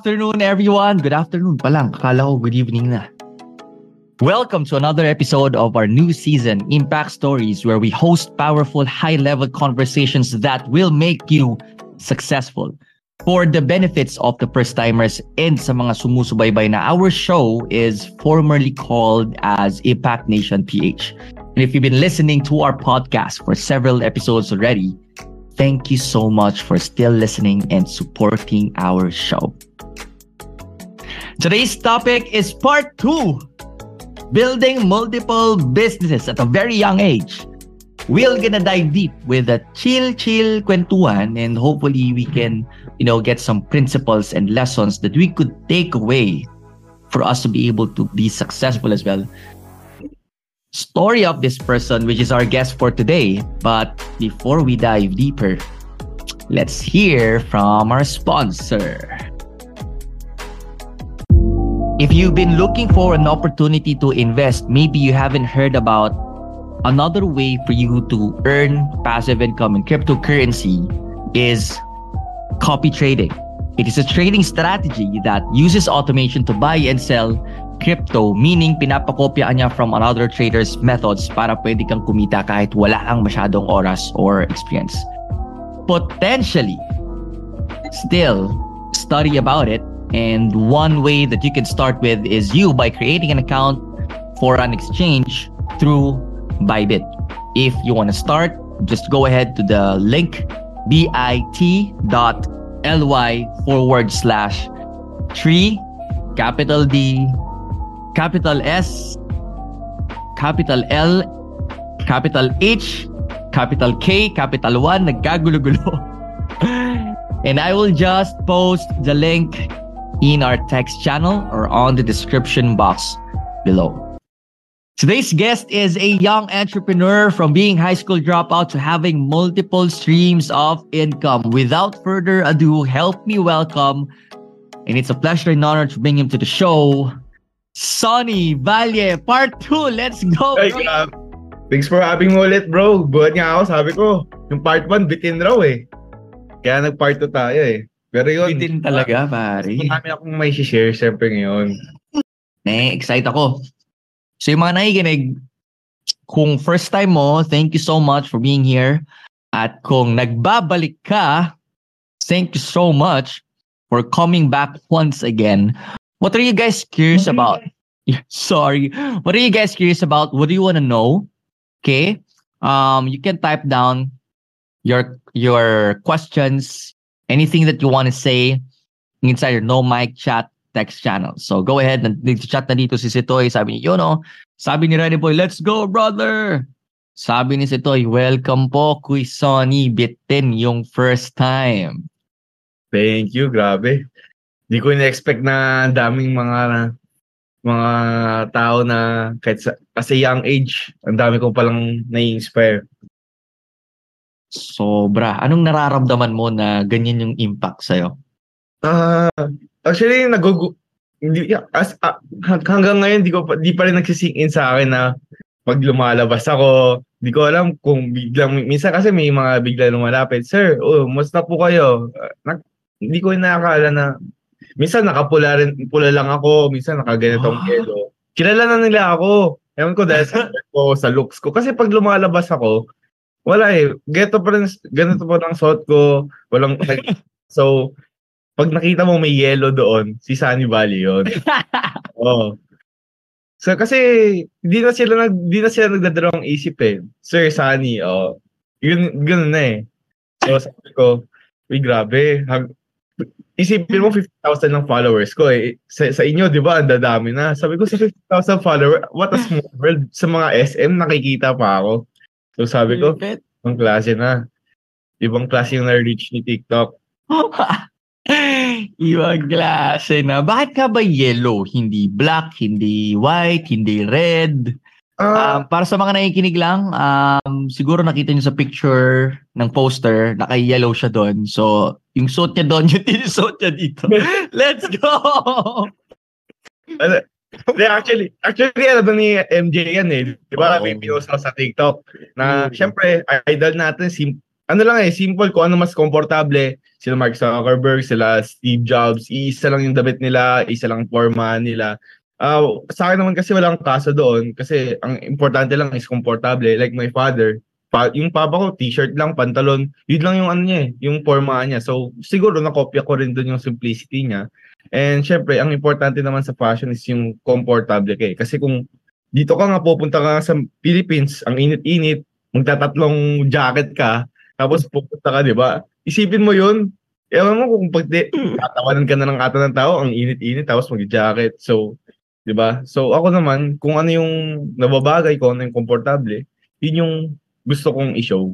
afternoon, everyone. Good afternoon pa lang. Akala ko good evening na. Welcome to another episode of our new season, Impact Stories, where we host powerful, high-level conversations that will make you successful. For the benefits of the first-timers and sa mga sumusubaybay na our show is formerly called as Impact Nation PH. And if you've been listening to our podcast for several episodes already, thank you so much for still listening and supporting our show. Today's topic is part two building multiple businesses at a very young age. We're gonna dive deep with a chill, chill kwentuhan and hopefully we can, you know, get some principles and lessons that we could take away for us to be able to be successful as well. Story of this person, which is our guest for today. But before we dive deeper, let's hear from our sponsor. If you've been looking for an opportunity to invest, maybe you haven't heard about another way for you to earn passive income in cryptocurrency is copy trading. It is a trading strategy that uses automation to buy and sell crypto, meaning pinapakopya niya from another trader's methods para pwede kang kumita kahit wala kang masyadong oras or experience. Potentially, still study about it and one way that you can start with is you by creating an account for an exchange through Bybit. If you want to start, just go ahead to the link bit.ly forward slash tree, capital D, capital S, capital L, capital H, capital K, capital 1, nagkagulo-gulo. and I will just post the link in our text channel or on the description box below. Today's guest is a young entrepreneur from being high school dropout to having multiple streams of income. Without further ado, help me welcome, and it's a pleasure and honor to bring him to the show, Sonny Valle, part 2. Let's go! Ay, uh, thanks for having me ulit, bro. Buhat nga ako, sabi ko, yung part 1, bitin raw eh. Kaya nag-part 2 tayo eh. Pero yun. Bitin talaga, pare. Marami akong may share syempre ngayon. Eh, excited ako. So yung mga nakikinig, kung first time mo, thank you so much for being here. At kung nagbabalik ka, thank you so much for coming back once again. What are you guys curious about? Sorry. What are you guys curious about? What do you want to know? Okay. Um, you can type down your your questions anything that you want to say inside your no mic chat text channel. So go ahead, nag-chat na dito si Sitoy. Sabi niya, you know, sabi ni Ready Boy, let's go brother! Sabi ni Sitoy, welcome po Kuy Sonny, bitin yung first time. Thank you, grabe. Di ko na-expect na daming mga mga tao na kahit sa, as a young age, ang dami ko palang nai-inspire. Sobra. Anong nararamdaman mo na ganyan yung impact sa'yo? Uh, actually, nagugu... Hindi, as, uh, hanggang ngayon, di, ko pa, di pa rin nagsisink in sa akin na pag lumalabas ako, di ko alam kung biglang, minsan kasi may mga bigla lumalapit, Sir, oh, musta po kayo? Uh, na, hindi ko nakakala na, minsan nakapula rin, pula lang ako, minsan nakaganitong yelo. Kilala na nila ako. Ewan ko dahil sa, ko, sa looks ko. Kasi pag lumalabas ako, wala eh. Ganito pa rin, ganito pa ng suot ko. Walang, so, pag nakita mo may yellow doon, si Sunny Valley yun. oh. So, kasi, hindi na sila nag, hindi na sila nagdadalawang isip eh. Sir Sunny, oh. Yun, ganun na eh. So, sabi ko, uy, grabe. Hag, isipin mo 50,000 ng followers ko eh. Sa, sa inyo, di ba, ang dadami na. Sabi ko, sa 50,000 followers, what a small world. Sa mga SM, nakikita pa ako. So sabi ko, ibang klase na. Ibang klase yung na-reach ni TikTok. ibang klase na. Bakit ka ba yellow? Hindi black, hindi white, hindi red? Uh, um, para sa mga nakikinig lang, um, siguro nakita niyo sa picture ng poster, naka-yellow siya doon. So, yung suit niya doon, yung tinusuot niya dito. Let's go! Hindi, actually, actually, alam ni MJ yan eh. Di ba? Oh. May pinost sa TikTok. Na, mm. syempre, idol natin, si, ano lang eh, simple kung ano mas komportable. Sila Mark Zuckerberg, sila Steve Jobs, isa lang yung damit nila, isa lang forma nila. Uh, sa akin naman kasi walang kaso doon kasi ang importante lang is komportable. Like my father, pa, yung papa ko, t-shirt lang, pantalon, yun lang yung ano niya eh, yung forma niya. So, siguro nakopya ko rin doon yung simplicity niya. And syempre, ang importante naman sa fashion is yung komportable kay. Kasi kung dito ka nga pupunta ka sa Philippines, ang init-init, magtatatlong jacket ka, tapos pupunta ka, di ba? Isipin mo yun, ewan mo kung pag di, tatawanan ka na ng ata ng tao, ang init-init, tapos mag-jacket. So, 'di ba? So ako naman, kung ano yung nababagay ko, ano yung komportable, yun yung gusto kong i-show.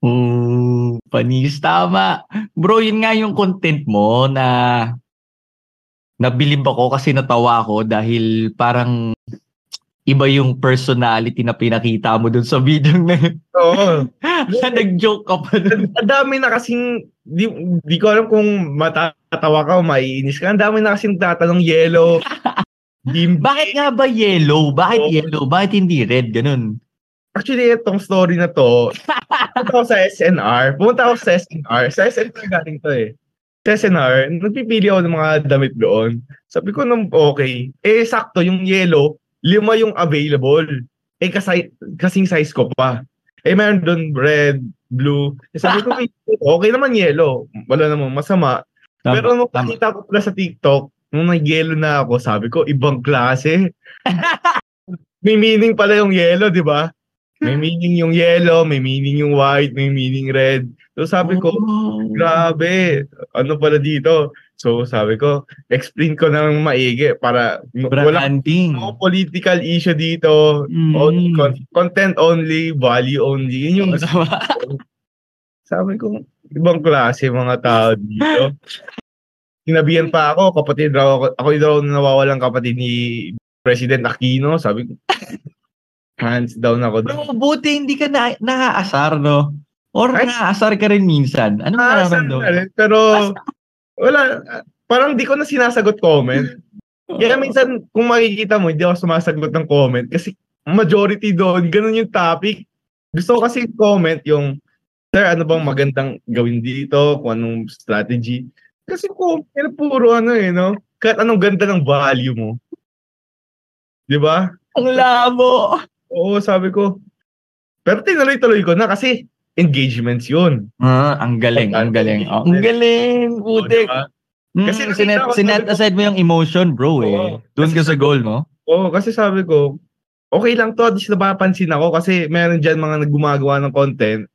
Oh, panis tama. Bro, yun nga yung content mo na nabilib ako kasi natawa ako dahil parang iba yung personality na pinakita mo dun sa video na yun. Oo. Nag-joke ka pa dun. Ang dami na kasing, di, di ko alam kung matatawa ka o maiinis ka. Ang dami na kasing tatanong yellow, Bimbi. Bakit nga ba yellow? Bakit oh. yellow? Bakit hindi red? Ganun. Actually, itong story na to, pumunta ako sa SNR. Pumunta ako sa SNR. Sa SNR galing to eh. Sa SNR, nagpipili ako ng mga damit doon. Sabi ko nung okay. Eh, sakto, yung yellow, lima yung available. Eh, kasi, kasing size ko pa. Eh, meron doon red, blue. Eh, sabi ko, okay naman yellow. Wala namang masama. Tama, Pero nung nakita ko pala sa TikTok, nung nag-yellow na ako, sabi ko, ibang klase. may meaning pala yung yellow, di ba? May meaning yung yellow, may meaning yung white, may meaning red. So sabi ko, oh. grabe, ano pala dito? So sabi ko, explain ko ng maigi para Branding. wala no political issue dito. Mm. Only content only, value only. Yun yung sabi ko, ibang klase mga tao dito. Sinabihan pa ako, kapatid raw ako, ako daw nawawalang kapatid ni President Aquino. Sabi ko, hands down ako. Bro, buti hindi ka na, naaasar, no? Or Ay, naaasar ka rin minsan. Ano nararamdaman? Na rin, pero wala, parang di ko na sinasagot comment. Kaya minsan, kung makikita mo, hindi ako sumasagot ng comment kasi majority doon, ganun yung topic. Gusto ko kasi comment yung, sir, ano bang magandang gawin dito? Kung anong strategy? Kasi kung puro ano eh, no? Kahit anong ganda ng value mo. Di ba? Ang lamo! Oo, sabi ko. Pero tinuloy-tuloy ko na kasi engagements yun. Ah, ang galing, ang galing. Oh, ang galing, putik. Oh, diba? Mm, kasi sinet, sinet aside mo yung emotion, bro eh. Oo, Doon ka sa goal, no? Oo, kasi sabi ko, okay lang to, at least napapansin ako kasi meron dyan mga naggumagawa ng content.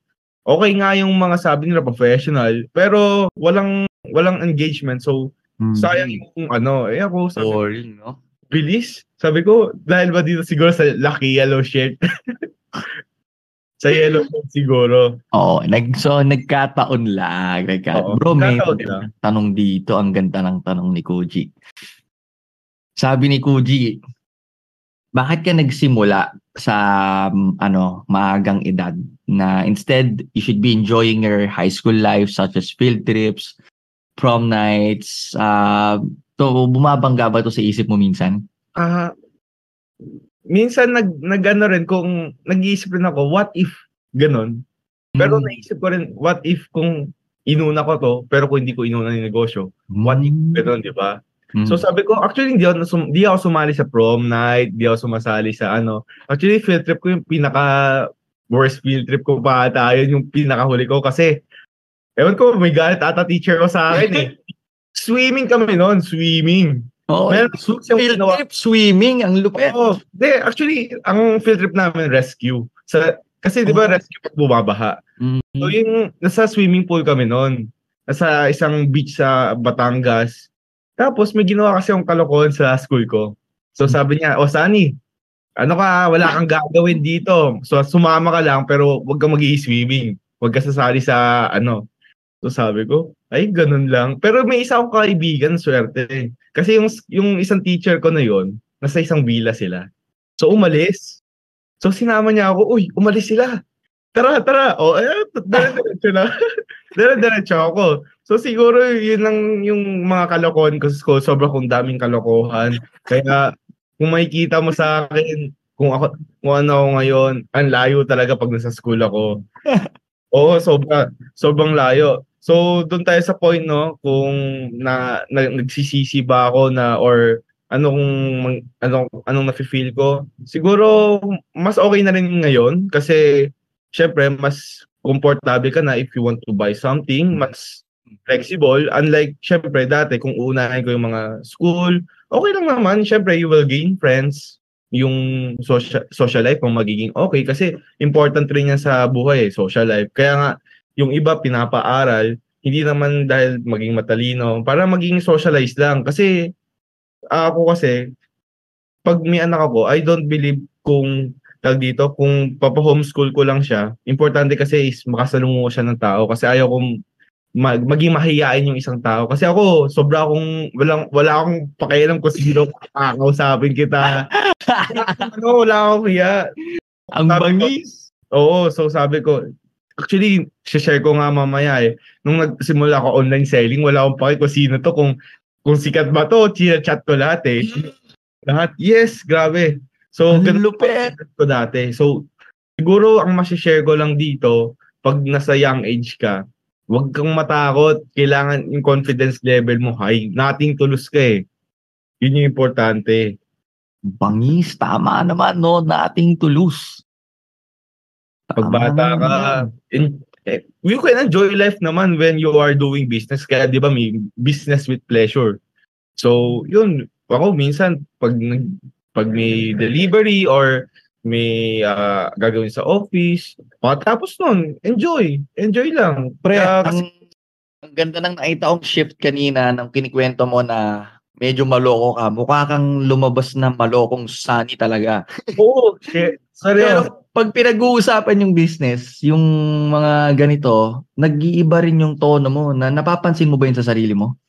Okay nga yung mga sabi nila professional, pero walang walang engagement. So, mm-hmm. sayang yung ano, eh ako, sabi, Boring, no? Bilis. Sabi ko, dahil ba dito siguro sa lucky yellow shirt? sa yellow shirt siguro. Oo, oh, nag, so nagkataon lang. Nagka, Oo, bro, may lang. tanong dito. Ang ganda ng tanong ni Koji. Sabi ni Koji, bakit ka nagsimula sa um, ano maagang edad na instead you should be enjoying your high school life such as field trips, prom nights, uh, to bumabangga ba to sa isip mo minsan? Ah, uh, minsan nag nagano rin kung nag-iisip rin ako, what if ganun? Pero mm. naisip ko rin, what if kung inuna ko to, pero kung hindi ko inuna yung negosyo, mm. what if hmm. ganun, di ba? Mm. So sabi ko, actually hindi ako, sum- hindi ako sumali sa prom night, hindi ako sumasali sa ano. Actually, field trip ko yung pinaka worst field trip ko pa ata, yun yung pinakahuli ko kasi Ewan ko, may galit ata teacher ko sa akin eh. swimming kami noon, swimming. Oo, oh, field ginawa. trip swimming, ang lupit. Oo, oh, de, actually, ang field trip namin, rescue. Sa, kasi di ba oh. rescue pag bumabaha. Mm-hmm. So yung, nasa swimming pool kami noon. Nasa isang beach sa Batangas. Tapos may ginawa kasi yung kalokohan sa school ko. So sabi niya, o oh, Sani, ano ka, wala kang gagawin dito. So sumama ka lang pero wag kang mag-i-swimming. Wag ka sasali sa ano, So sabi ko, ay ganun lang. Pero may isa akong kaibigan, swerte. Kasi yung, yung isang teacher ko na yon nasa isang villa sila. So umalis. So sinama niya ako, uy, umalis sila. Tara, tara. O, oh, eh, dire-diretso na. dire-diretso ako. So siguro yun lang yung mga kalokohan ko sa Sobrang kong daming kalokohan. Kaya kung makikita mo sa akin, kung ako kung ano ako ngayon, ang layo talaga pag nasa school ako. Oo, sobra, sobrang layo. So, doon tayo sa point, no, kung na, na nagsisisi ba ako na or anong anong anong nafi-feel ko. Siguro mas okay na rin ngayon kasi syempre mas comfortable ka na if you want to buy something, mas flexible. Unlike syempre dati kung uunahin ko yung mga school, okay lang naman. Syempre you will gain friends, yung social, social life mo magiging okay kasi important rin yan sa buhay eh, social life. Kaya nga, yung iba pinapaaral, hindi naman dahil maging matalino, para maging socialized lang. Kasi ako kasi, pag may anak ako, I don't believe kung tag dito, kung papa-homeschool ko lang siya, importante kasi is makasalungo siya ng tao kasi ayaw kong mag, maging mahihain yung isang tao. Kasi ako, sobra akong, walang, wala akong pakialam kung sino kakausapin kita. ano, wala akong hiya. Ang sabi bangis. Ko, oo, so sabi ko, actually, share ko nga mamaya eh. Nung nagsimula ako online selling, wala akong pake kung sino to, kung, kung sikat ba to, chat ko lahat eh. lahat, yes, grabe. So, lupet. ko dati. So, siguro ang masishare ko lang dito, pag nasa young age ka, Huwag kang matakot. Kailangan yung confidence level mo high. Nating tulus ka eh. Yun yung importante. Bangis, tama naman, no? Nating tulus. Pag bata ka, in, eh, you can enjoy life naman when you are doing business. Kaya di ba may business with pleasure. So, yun. Ako minsan, pag, pag may delivery or may uh, gagawin sa office. Pagkatapos nun, enjoy. Enjoy lang. Pre, kasi... ang, ang ganda ng nakita kong shift kanina ng kinikwento mo na medyo maloko ka. Mukha kang lumabas na malokong sunny talaga. Oo, shit. Sorry. Pero pag pinag-uusapan yung business, yung mga ganito, nag-iiba rin yung tono mo na napapansin mo ba yun sa sarili mo?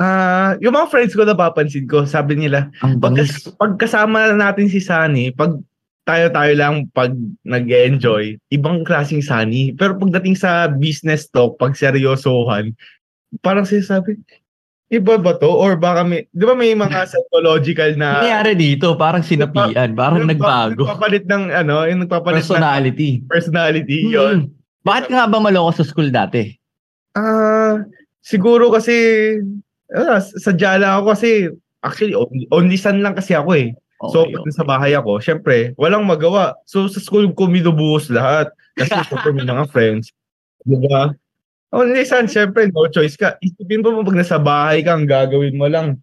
Ah, uh, yung mga friends ko napapansin ko, sabi nila, ang bangis. Pagkas- pagkasama natin si Sunny, pag tayo-tayo lang pag nag-enjoy, ibang klaseng sunny. Pero pagdating sa business talk, pag seryosohan, parang sinasabi, iba ba to? Or baka may, di ba may mga psychological na... Nangyari dito, parang sinapian, parang yung, nagbago. Nagpapalit ng, ano, yung nagpapalit personality. Ng personality, mm-hmm. yun. Bakit nga ba maloko sa school dati? Ah, uh, siguro kasi, uh, sadya lang ako kasi, actually, only, only son lang kasi ako eh. Okay, so, okay. sa bahay ako, syempre, walang magawa. So, sa school ko, minubuhos lahat. Kasi syempre, may mga friends. Diba? Oh, nisan, syempre, no choice ka. Isipin mo pag nasa bahay ka, ang gagawin mo lang.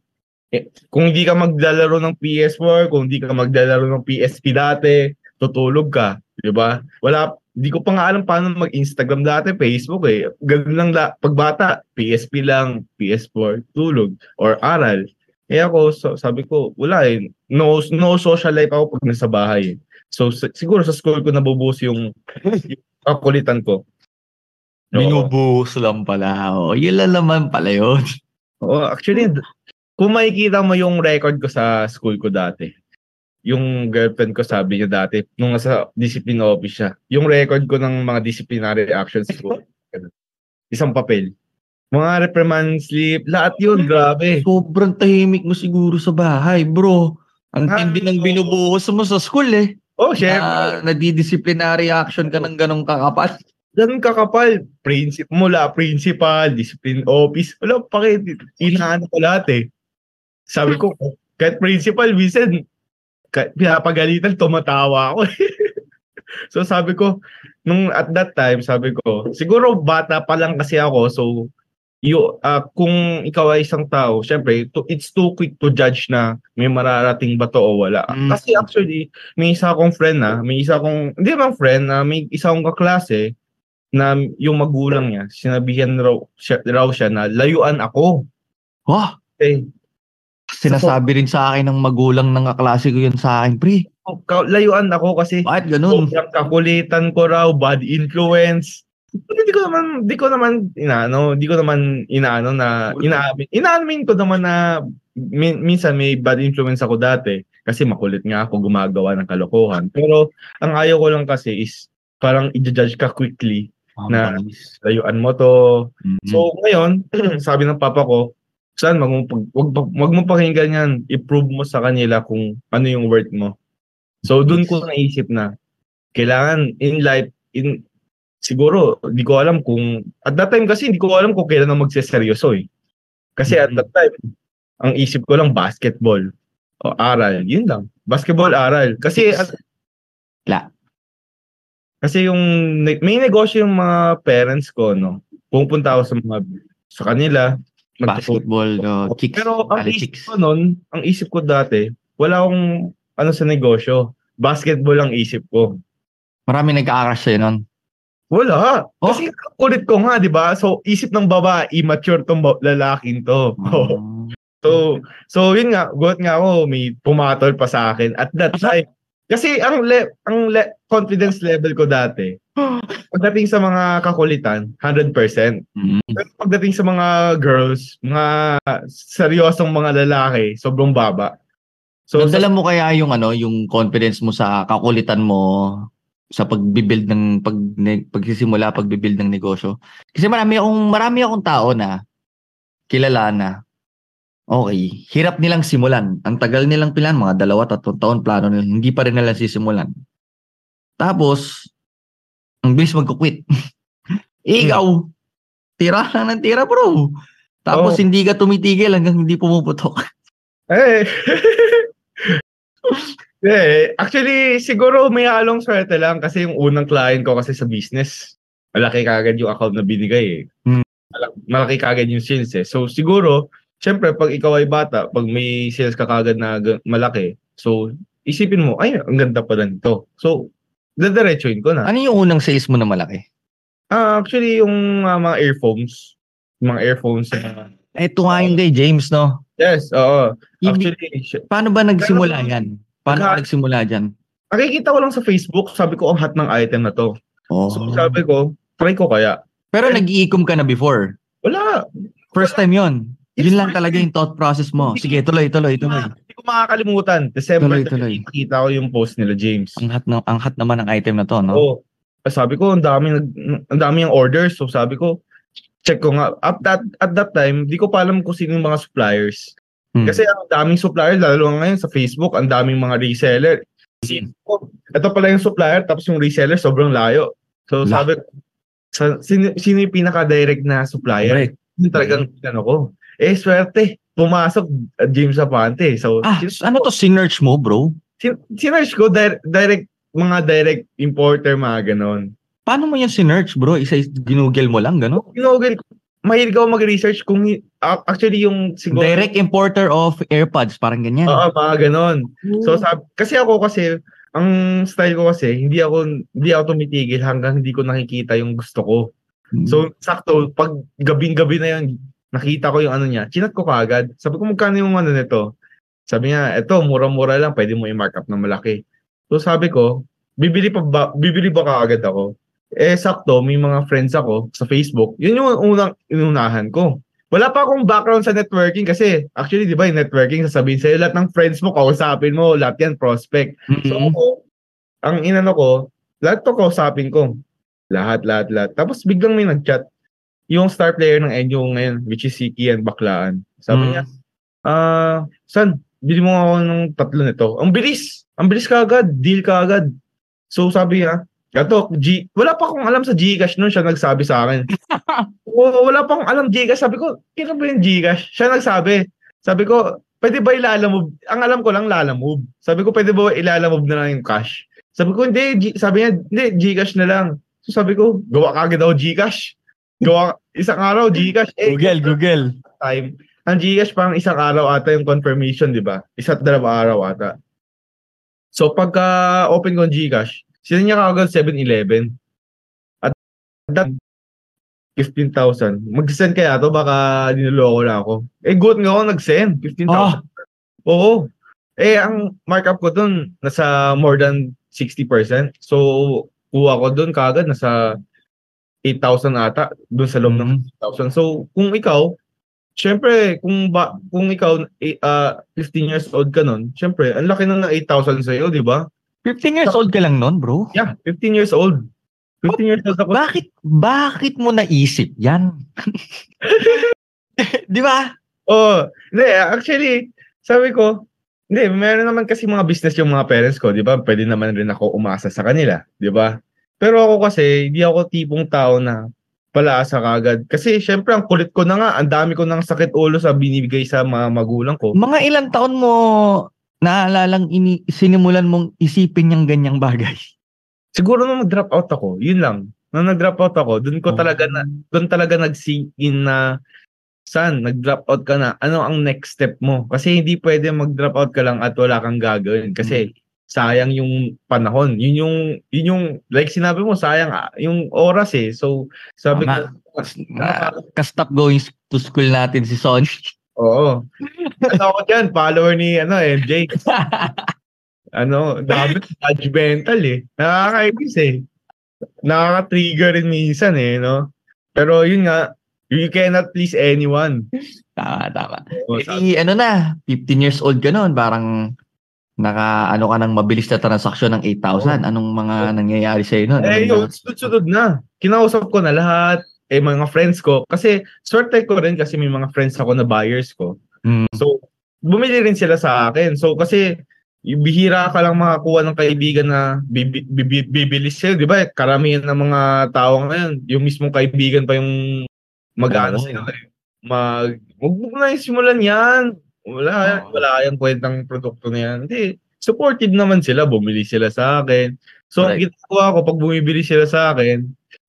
Eh, kung hindi ka maglalaro ng PS4, kung hindi ka maglalaro ng PSP dati, tutulog ka. Di ba? Wala, hindi ko pa nga alam paano mag-Instagram dati, Facebook eh. Ganun lang, la, pagbata, PSP lang, PS4, tulog, or aral. Eh ako, so, sabi ko, wala eh. No, no social life ako pag nasa bahay. Eh. So, siguro sa school ko nabubuhos yung, yung kakulitan ko. So, Binubuhos lang pala. O, yun lang naman pala yun. Oo, actually, kung makikita mo yung record ko sa school ko dati, yung girlfriend ko sabi niya dati, nung nasa discipline office siya, yung record ko ng mga disciplinary actions ko, isang papel. Mga reprimand slip, lahat yun, grabe. Sobrang tahimik mo siguro sa bahay, bro. Ang ah, tindi ng binubuhos mo sa school eh. Oh, syempre. Uh, nadi-disciplinary action ka ng ganong kakapal. Ganun kakapal. Princip mula principal, discipline office. Wala, pakit. Inaano ko lahat eh. Sabi ko, kahit principal, minsan, pinapagalitan, tumatawa ako eh. so sabi ko, nung at that time, sabi ko, siguro bata pa lang kasi ako, so you uh, kung ikaw ay isang tao, syempre to, it's too quick to judge na may mararating ba to o wala. Mm. Kasi actually, may isa akong friend na, may isa akong hindi man friend na may isa akong kaklase na yung magulang niya, sinabihan raw siya, raw siya na layuan ako. Oh, eh, Sinasabi so, rin sa akin ng magulang ng kaklase ko yun sa akin, pre. Layuan ako kasi Bakit ganun? Sobrang kakulitan ko raw, bad influence hindi ko naman, hindi ko naman inaano, hindi ko naman inaano na inaamin. Inaamin ko naman na min, minsan may bad influence ako dati kasi makulit nga ako gumagawa ng kalokohan. Pero ang ayaw ko lang kasi is parang i-judge ka quickly oh, na nice. layuan mo to. Mm-hmm. So ngayon, sabi ng papa ko, saan wag mo wag, wag mo pakinggan yan, i-prove mo sa kanila kung ano yung worth mo. So doon ko naisip na kailangan in life in siguro, hindi ko alam kung, at that time kasi hindi ko alam kung kailan na magseseryoso eh. Kasi at that time, ang isip ko lang basketball o aral, yun lang. Basketball, aral. Kasi at, La. kasi yung may negosyo yung mga parents ko, no. Pupunta ako sa mga sa kanila. Basketball, uh, chicks. Pero ang isip chicks. ko nun, ang isip ko dati, wala akong ano sa negosyo. Basketball ang isip ko. Marami nag-aaras sa'yo nun. Wala. Oh. Kasi kulit ko nga, di ba? So, isip ng babae, immature tong lalaking to. Mm. so, so yun nga, gulat nga ako, may pumatol pa sa akin at that time. Kasi ang le- ang le- confidence level ko dati, pagdating sa mga kakulitan, 100%. Mm. Pero pagdating sa mga girls, mga seryosong mga lalaki, sobrang baba. So, Nadala mo kaya yung ano, yung confidence mo sa kakulitan mo sa pagbibuild ng pag ne, pagsisimula pagbibuild ng negosyo. Kasi marami akong marami akong tao na kilala na okay, hirap nilang simulan. Ang tagal nilang pilan, mga dalawa, tatlong taon plano nila, hindi pa rin nila sisimulan. Tapos, ang bilis magkukwit. Ikaw, tira lang ng tira bro. Tapos Oh. hindi ka tumitigil hanggang hindi pumuputok. eh, eh, actually, siguro may halong swerte lang kasi yung unang client ko kasi sa business, malaki kagad yung account na binigay eh. Hmm. Malaki, kagad yung sales eh. So siguro, syempre pag ikaw ay bata, pag may sales ka kagad na malaki, so isipin mo, ay, ang ganda pa nito. So, dadiretsuin ko na. Ano yung unang sales mo na malaki? Ah, actually, yung ah, mga earphones, yung mga earphones. ah, Ito nga yung kay James, no? Yes, oo. Actually, paano ba nagsimula Pero- yan? Paano Nagha- ka nagsimula dyan? nakikita ko lang sa Facebook, sabi ko, ang hot ng item na to. Oh. So, sabi ko, try ko kaya. Pero nag-iikom ka na before. Wala. First time yon. Yun lang talaga yung thought process mo. Sige, tuloy, tuloy, tuloy. Hindi ko makakalimutan. December Tuloy, tuloy. 30, nakita ko yung post nila, James. Ang hot, na, ang hot naman ng item na to, no? Oo. Sabi ko, ang dami, ang dami yung orders. So, sabi ko, check ko nga. At that, at that time, di ko pa alam kung sino yung mga suppliers. Hmm. Kasi ang daming supplier, lalo ngayon sa Facebook, ang daming mga reseller. Hmm. Ito pala yung supplier, tapos yung reseller, sobrang layo. So, La- sabi ko, sa, sino, sino yung pinaka-direct na supplier? Correct. Yun talagang ano ko. Eh, swerte. Pumasok uh, James Apante. So, Ah, sin- ano to sinerch mo, bro? sin- sinerch ko, direct, direct, mga direct importer, mga ganon. Paano mo yung sinerch, bro? Isa ginugel mo lang, gano'n? Ginugol ko, mahilig ako mag-research kung ah, actually yung siguro, Direct importer of AirPods, parang ganyan. Oo, mga ganon. So, sab- kasi ako kasi, ang style ko kasi, hindi ako, hindi ako tumitigil hanggang hindi ko nakikita yung gusto ko. Hmm. So, sakto, pag gabing-gabi na yun, nakita ko yung ano niya, chinat ko kaagad. Sabi ko, magkano yung ano nito? Sabi niya, eto, mura-mura lang, pwede mo i-mark up na malaki. So, sabi ko, bibili pa ba, bibili ba kaagad ako? Eh, sakto, may mga friends ako sa Facebook. Yun yung unang inunahan ko. Wala pa akong background sa networking kasi actually, di ba, yung networking, sasabihin sa'yo, lahat ng friends mo, kausapin mo, lahat yan, prospect. So Mhm. ako, ang inano ko, lahat to kausapin ko. Lahat, lahat, lahat. Tapos biglang may nag-chat. Yung star player ng Enyo ngayon, which is si Kian Baklaan. Sabi Mm. niya, ah, son, bili mo ako ng tatlo nito. Ang bilis! Ang bilis ka agad. Deal ka agad. So sabi niya, Gato, G, wala pa akong alam sa Gcash noon siya nagsabi sa akin. Oo, wala pa akong alam Gcash. Sabi ko, kino ba yung Gcash? Siya nagsabi. Sabi ko, pwede ba ilalamove? Ang alam ko lang lalamove. Sabi ko, pwede ba ilalamove na lang yung cash? Sabi ko, hindi. G- sabi niya, hindi, Gcash na lang. So sabi ko, gawa kagad ako Gcash. Gawa, isang araw Gcash. Eh, Google, Google. time. Ang Gcash parang isang araw ata yung confirmation, di ba? Isa't dalawa araw ata. So pagka open ko ang Gcash, sila niya kagad 7-Eleven. At that 15,000. Mag-send kaya to baka niloloko lang ako. Eh good nga ako nag-send. 15,000. Ah. Oo. Eh ang markup ko dun nasa more than 60%. So kuha ko dun kagad nasa 8,000 ata dun sa loob ng Mhm. 1,000. So, kung ikaw, syempre, kung ba, kung ikaw, eh, ah, 15 years old ka nun, syempre, ang laki na ng 8,000 sa'yo, di ba? 15 years old ka lang nun, bro. Yeah, 15 years old. 15 years old ako. Bakit, bakit mo naisip yan? Di ba? Oh, hindi, actually, sabi ko, hindi, meron naman kasi mga business yung mga parents ko, di ba? Pwede naman rin ako umasa sa kanila, di ba? Pero ako kasi, hindi ako tipong tao na palaasa kagad. Kasi syempre, ang kulit ko na nga, ang dami ko ng sakit ulo sa binibigay sa mga magulang ko. Mga ilang taon mo naalalang ini sinimulan mong isipin yung ganyang bagay? Siguro nung mag-drop out ako, yun lang. Nung nag-drop out ako, dun ko talaga na, dun talaga nag-sink in na san, nag-drop out ka na, ano ang next step mo? Kasi hindi pwede mag-drop out ka lang at wala kang gagawin. Kasi sayang yung panahon. Yun yung, yun yung, like sinabi mo, sayang ah, yung oras eh. So, sabi Tama. ko, Na, ka-stop going to school natin si Son. oo. ano ako dyan, follower ni, ano, MJ. ano, dami judgmental eh. Nakakainis eh. Nakaka-trigger rin minsan eh, no? Pero yun nga, you cannot please anyone. tama, tama. O, Eh, di, ano na, 15 years old ka noon, parang naka ano ka ng mabilis na transaksyon ng 8,000. Anong mga nangyayari sa noon? Eh, yun, sunod-sunod na. Kinausap ko na lahat, eh, mga friends ko. Kasi, swerte ko rin kasi may mga friends ako na buyers ko. Mm. So, bumili rin sila sa akin. So, kasi, bihira ka lang makakuha ng kaibigan na bibi, bibi, bibili sa'yo. Di ba? Karamihan ng mga tao ngayon, yung mismong kaibigan pa yung mag-ano Oo. sila. Eh. Mag, huwag na yung simulan yan. Wala, Oo. wala yung kwentang produkto na yan. Hindi, supportive naman sila. Bumili sila sa akin. So, ang Correct. ginagawa ko, pag bumibili sila sa akin,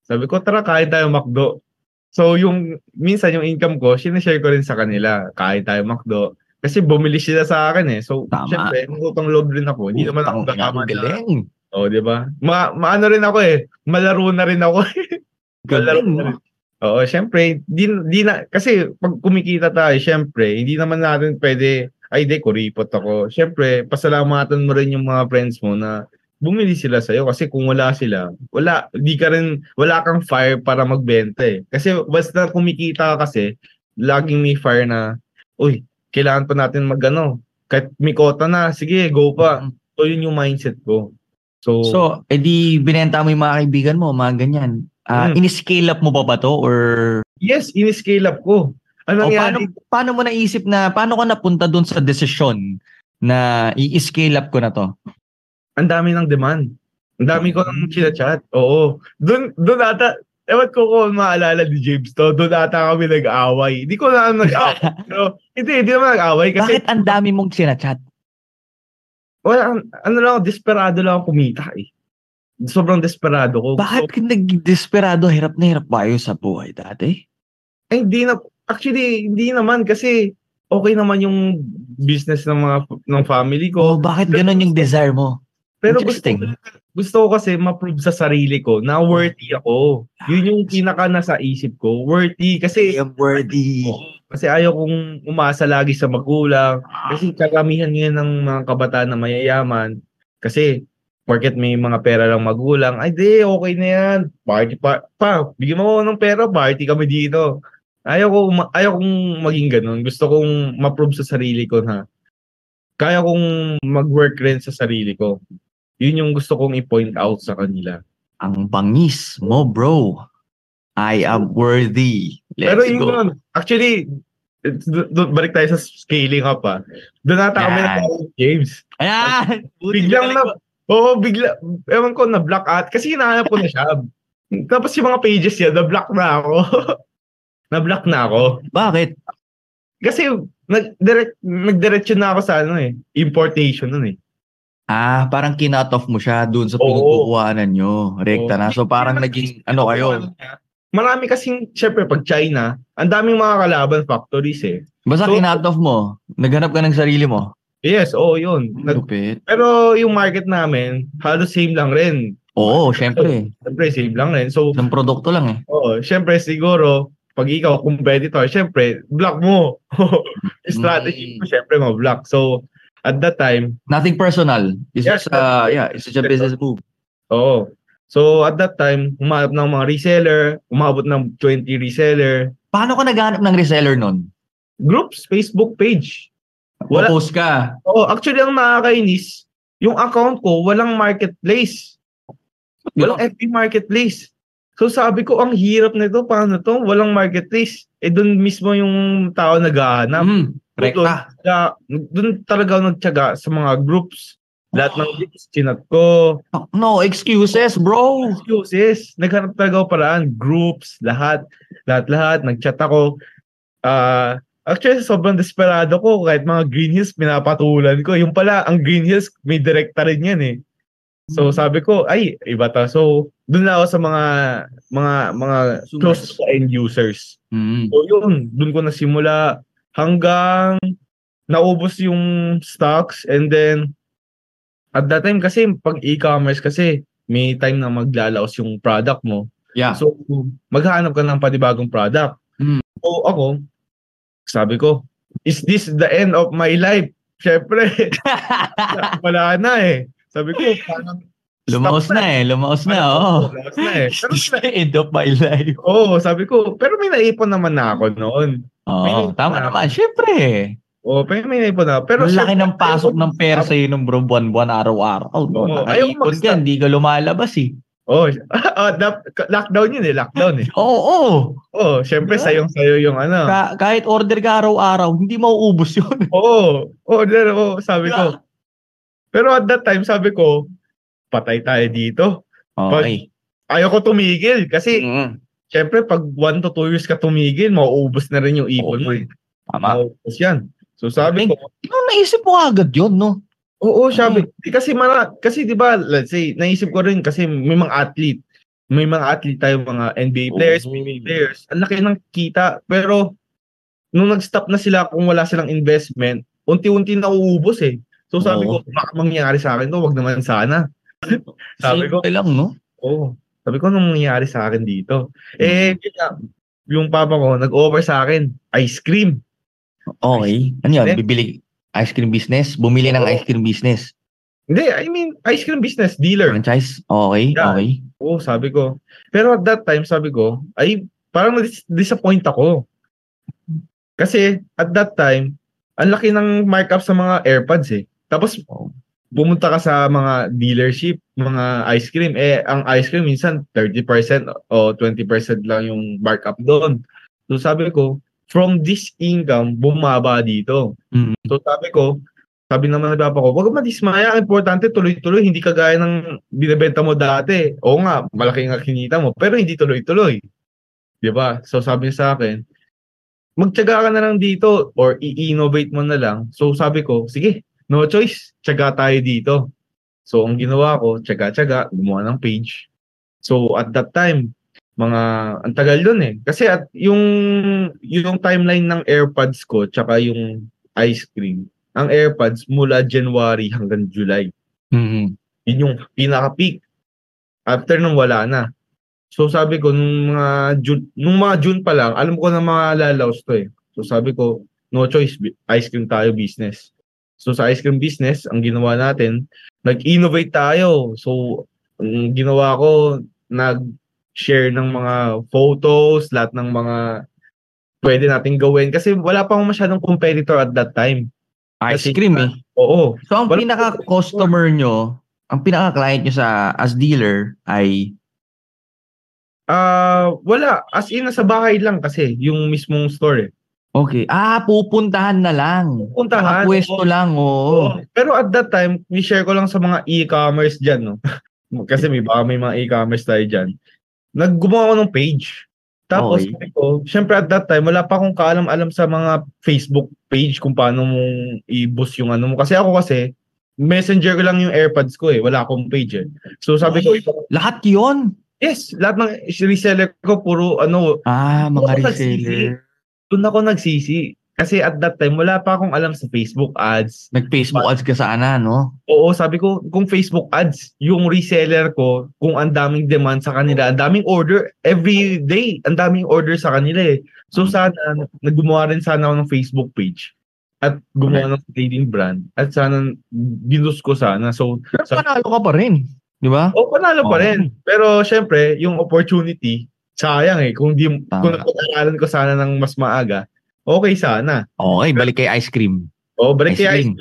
sabi ko, tara, kain tayo McDo. So, yung, minsan yung income ko, sinashare ko rin sa kanila. Kain tayo McDo. Kasi bumili sila sa akin eh. So, Tama. syempre, utang loob rin ako. Hindi naman ako ang na. galing. O, di ba? Ma, maano rin ako eh. Malaro na rin ako. Malaro Galing. na rin. Oo, syempre, di, di na, kasi pag kumikita tayo, syempre, hindi naman natin pwede, ay di, kuripot ako. Syempre, pasalamatan mo rin yung mga friends mo na bumili sila sa'yo kasi kung wala sila, wala, di ka rin, wala kang fire para magbenta eh. Kasi basta kumikita ka kasi, laging may fire na, uy, kailangan pa natin magano, kahit may kota na, sige, go pa. So, yun yung mindset ko. So, So, edi binenta mo yung mga kaibigan mo, mga ganyan. Ah, Mm. in-scale up mo ba ba to or yes, in-scale up ko. Ano o paano paano mo naisip na paano ka napunta doon sa desisyon na i-scale up ko na to? Ang dami ng demand. Ang dami ko ng chinachat. Oo. Doon, doon ata, ewan ko kung maalala ni James to, doon ata kami nag-away. Hindi ko na nag-away. pero, hindi, hindi naman nag-away. Kasi, Bakit ang dami mong sinachat? wala, ano lang, desperado lang ako kumita eh. Sobrang desperado ko. Bakit ka nag-desperado? Hirap na hirap ba kayo sa buhay dati? Ay, hindi na, actually, hindi naman kasi okay naman yung business ng mga ng family Oh, ko. bakit ganun yung desire mo? Pero gusto, Interesting. gusto ko kasi ma-prove sa sarili ko na worthy ako. Yun yung pinaka nasa isip ko. Worthy. Kasi am worthy. Kasi ayaw kong umasa lagi sa magulang. Kasi karamihan ngayon ng mga kabataan na mayayaman. Kasi, porket may mga pera lang magulang, ay di, okay na yan. Party pa, pa bigyan mo ako ng pera, party kami dito. Ayaw ko, ayaw kong maging ganun. Gusto kong ma-prove sa sarili ko na kaya kong mag-work rin sa sarili ko. Yun yung gusto kong i-point out sa kanila. Ang bangis mo, bro. I am worthy. Let's Pero yun go. yun. Actually, do- do- balik tayo sa scaling up ah. Doon nata kami na James. Ayan! Biglang na, oo, bigla, ewan ko, na-block out. Kasi hinahanap ko na siya. Tapos yung mga pages niya, na-block na ako. na-block na ako. Bakit? Kasi, nag-direct, nagdiretso na ako sa ano eh, importation nun eh. Ah, parang kinut off mo siya doon sa Oo. pinagkukuhanan nyo. Rekta na. So parang naging, ano kayo, Marami kasing, syempre, pag China, ang daming mga kalaban factories eh. basta So- kinut off mo, naghanap ka ng sarili mo. Yes, oo, yun. Nag- Lupit. pero yung market namin, halos same lang rin. Oo, syempre. Siyempre, same lang rin. So, Isang produkto lang eh. Oo, syempre siguro, pag ikaw competitor, syempre, block mo. Yung strategy mo, syempre, ma-block. So, at that time, Nothing personal. It's Yes, just, uh, yeah, it's just a business move. oo. So, at that time, umaabot ng mga reseller, umabot ng 20 reseller, Paano ka naghanap ng reseller nun? groups, Facebook page. Wala. Post ka. Oo, actually, ang nakakainis, yung account ko, walang marketplace. Walang FB marketplace. So sabi ko, ang hirap nito, paano to? Walang marketplace. Eh doon mismo yung tao naghahanap. Mm, rekta. Kaya doon talaga ako nagtyaga sa mga groups. Lahat ng leaks, chinat ko. No excuses, bro. Excuses. Naghanap talaga ako paraan. Groups, lahat. Lahat-lahat. Nag-chat ako. Ah, actually, sobrang desperado ko. Kahit mga Green Hills, pinapatulan ko. Yung pala, ang Green Hills, may director rin yan eh. So sabi ko, ay, iba to. So, doon na ako sa mga mga mga close to end users. Mm. So yun, doon ko nasimula hanggang naubos yung stocks and then at that time kasi pag e-commerce kasi may time na maglalaos yung product mo. Yeah. So maghahanap ka ng panibagong product. Mm. So ako, sabi ko, is this the end of my life? Syempre, wala na eh. Sabi ko, parang Lumaos stop na eh. Lumaos na, oo. lumaos na eh. Pero the end of my life. Oo, sabi ko, pero may naipon naman na ako noon. Oo, May- tama naman. Siyempre. Oo, pero may naipon na. Pero Pero laki syempre, ng pasok ng pera sa'yo ng bro, buwan-buwan, araw-araw. No? Oo, ayaw mag-stop. ka, hindi ka lumalabas eh. Oh, lockdown yun eh, lockdown eh. Oo, oo. Oo, syempre Diba? sayong sayo yung ano. Ka- kahit order ka araw-araw, hindi mauubos yun. Oo, oo, there, oo, sabi ko. Pero at that time, sabi ko, patay tayo dito. Okay. Ayaw ko tumigil kasi Mm. syempre pag 1 to 2 years ka tumigil, mauubos na rin yung ipon mo eh. Tama. Mauubos yan. So sabi ko, Ano naisip mo agad yun, no? Oo, sabi. Di kasi mara, kasi 'di ba, let's say, naisip ko rin kasi may mga athlete, may mga athlete tayo mga NBA players, Oo. PBA players. Ang laki ng kita, pero nung nag-stop na sila kung wala silang investment, unti-unti na uubos eh. So sabi Oo. ko, baka mangyari sa akin to, wag naman sana. Sabi ko, lang, no? oo. Sabi ko, anong mangyayari sa akin dito? Eh, yun nga, yung papa ko, nag-offer sa akin, ice cream. Okay. Ano yun? Bibili ice cream business? Bumili ng ice cream business? Hindi, I mean, ice cream business, dealer. Franchise? Okay, Yeah. okay. Oo, sabi ko. Pero at that time, sabi ko, ay, parang na-disappoint ako. Kasi at that time, ang laki ng markup sa mga AirPods eh. Tapos, Oo. Pumunta ka sa mga dealership, mga ice cream. Eh, ang ice cream minsan 30% o 20% lang yung markup doon. So sabi ko, from this income, bumaba dito. Mm. So sabi ko, sabi naman ng papa ko, wag ang importante tuloy-tuloy, hindi kagaya ng binibenta mo dati. Oo nga, malaki nga kinita mo, pero hindi tuloy-tuloy. 'Di ba? So sabi niya sa akin, magtiyaga ka na lang dito or i-innovate mo na lang. So sabi ko, sige, no choice, tiyaga tayo dito. So ang ginawa ko, tiyaga-tiyaga, gumawa ng page. So at that time, mga ang tagal doon eh. Kasi at yung yung timeline ng AirPods ko tsaka yung ice cream, ang AirPods mula January hanggang July. Mhm. Yun yung pinaka-peak. After nung wala na. So sabi ko, nung mga June, nung mga June pa lang, alam ko na mga lalaws to eh. So sabi ko, no choice, ice cream tayo business. So sa ice cream business, ang ginawa natin, nag-innovate tayo. So ang ginawa ko, nag-share ng mga photos, lahat ng mga pwede nating gawin. Kasi wala pa masyadong competitor at that time. Ice Kasi- cream eh. Oo. So, ang Wala- pinaka-customer nyo, ang pinaka-client nyo sa as dealer ay Ah, wala. As in, nasa bahay lang kasi yung mismong store eh. Okay. Ah, pupuntahan na lang. Puntahan. Pwesto lang, oo. Oo. Pero at that time, ni-share ko lang sa mga e-commerce dyan, no? Kasi may baka may mga e-commerce tayo dyan. Naggumawa ako ng page. Tapos, Okay. ko, syempre at that time, wala pa akong kaalam-alam sa mga Facebook page kung paano mong i-boost yung ano mo. Kasi ako kasi, messenger ko lang yung AirPods ko eh. Wala akong page eh. So sabi ko, Lahat yon yes, lahat ng reseller ko puro ano, Ah, mga reseller. Doon ako nagsisi. Kasi at that time, wala pa akong alam sa Facebook ads. Nag-Facebook ads ka sana, no? Oo, sabi ko, kung Facebook ads, yung reseller ko, kung ang daming demand sa kanila, ang daming order, every day, ang daming order sa kanila eh. So sana, naggumawa rin sana ako ng Facebook page at gumawa ng trading brand at sana binus ko sana. So, Pero sa, panalo ka pa rin. Di ba? oh, panalo pa Oo. rin. Pero syempre, yung opportunity, sayang eh. Kung di, Tama. kung napag-aralan ko sana ng mas maaga, okay sana. Okay, balik kay ice cream. Oh, balik Ice kay cream.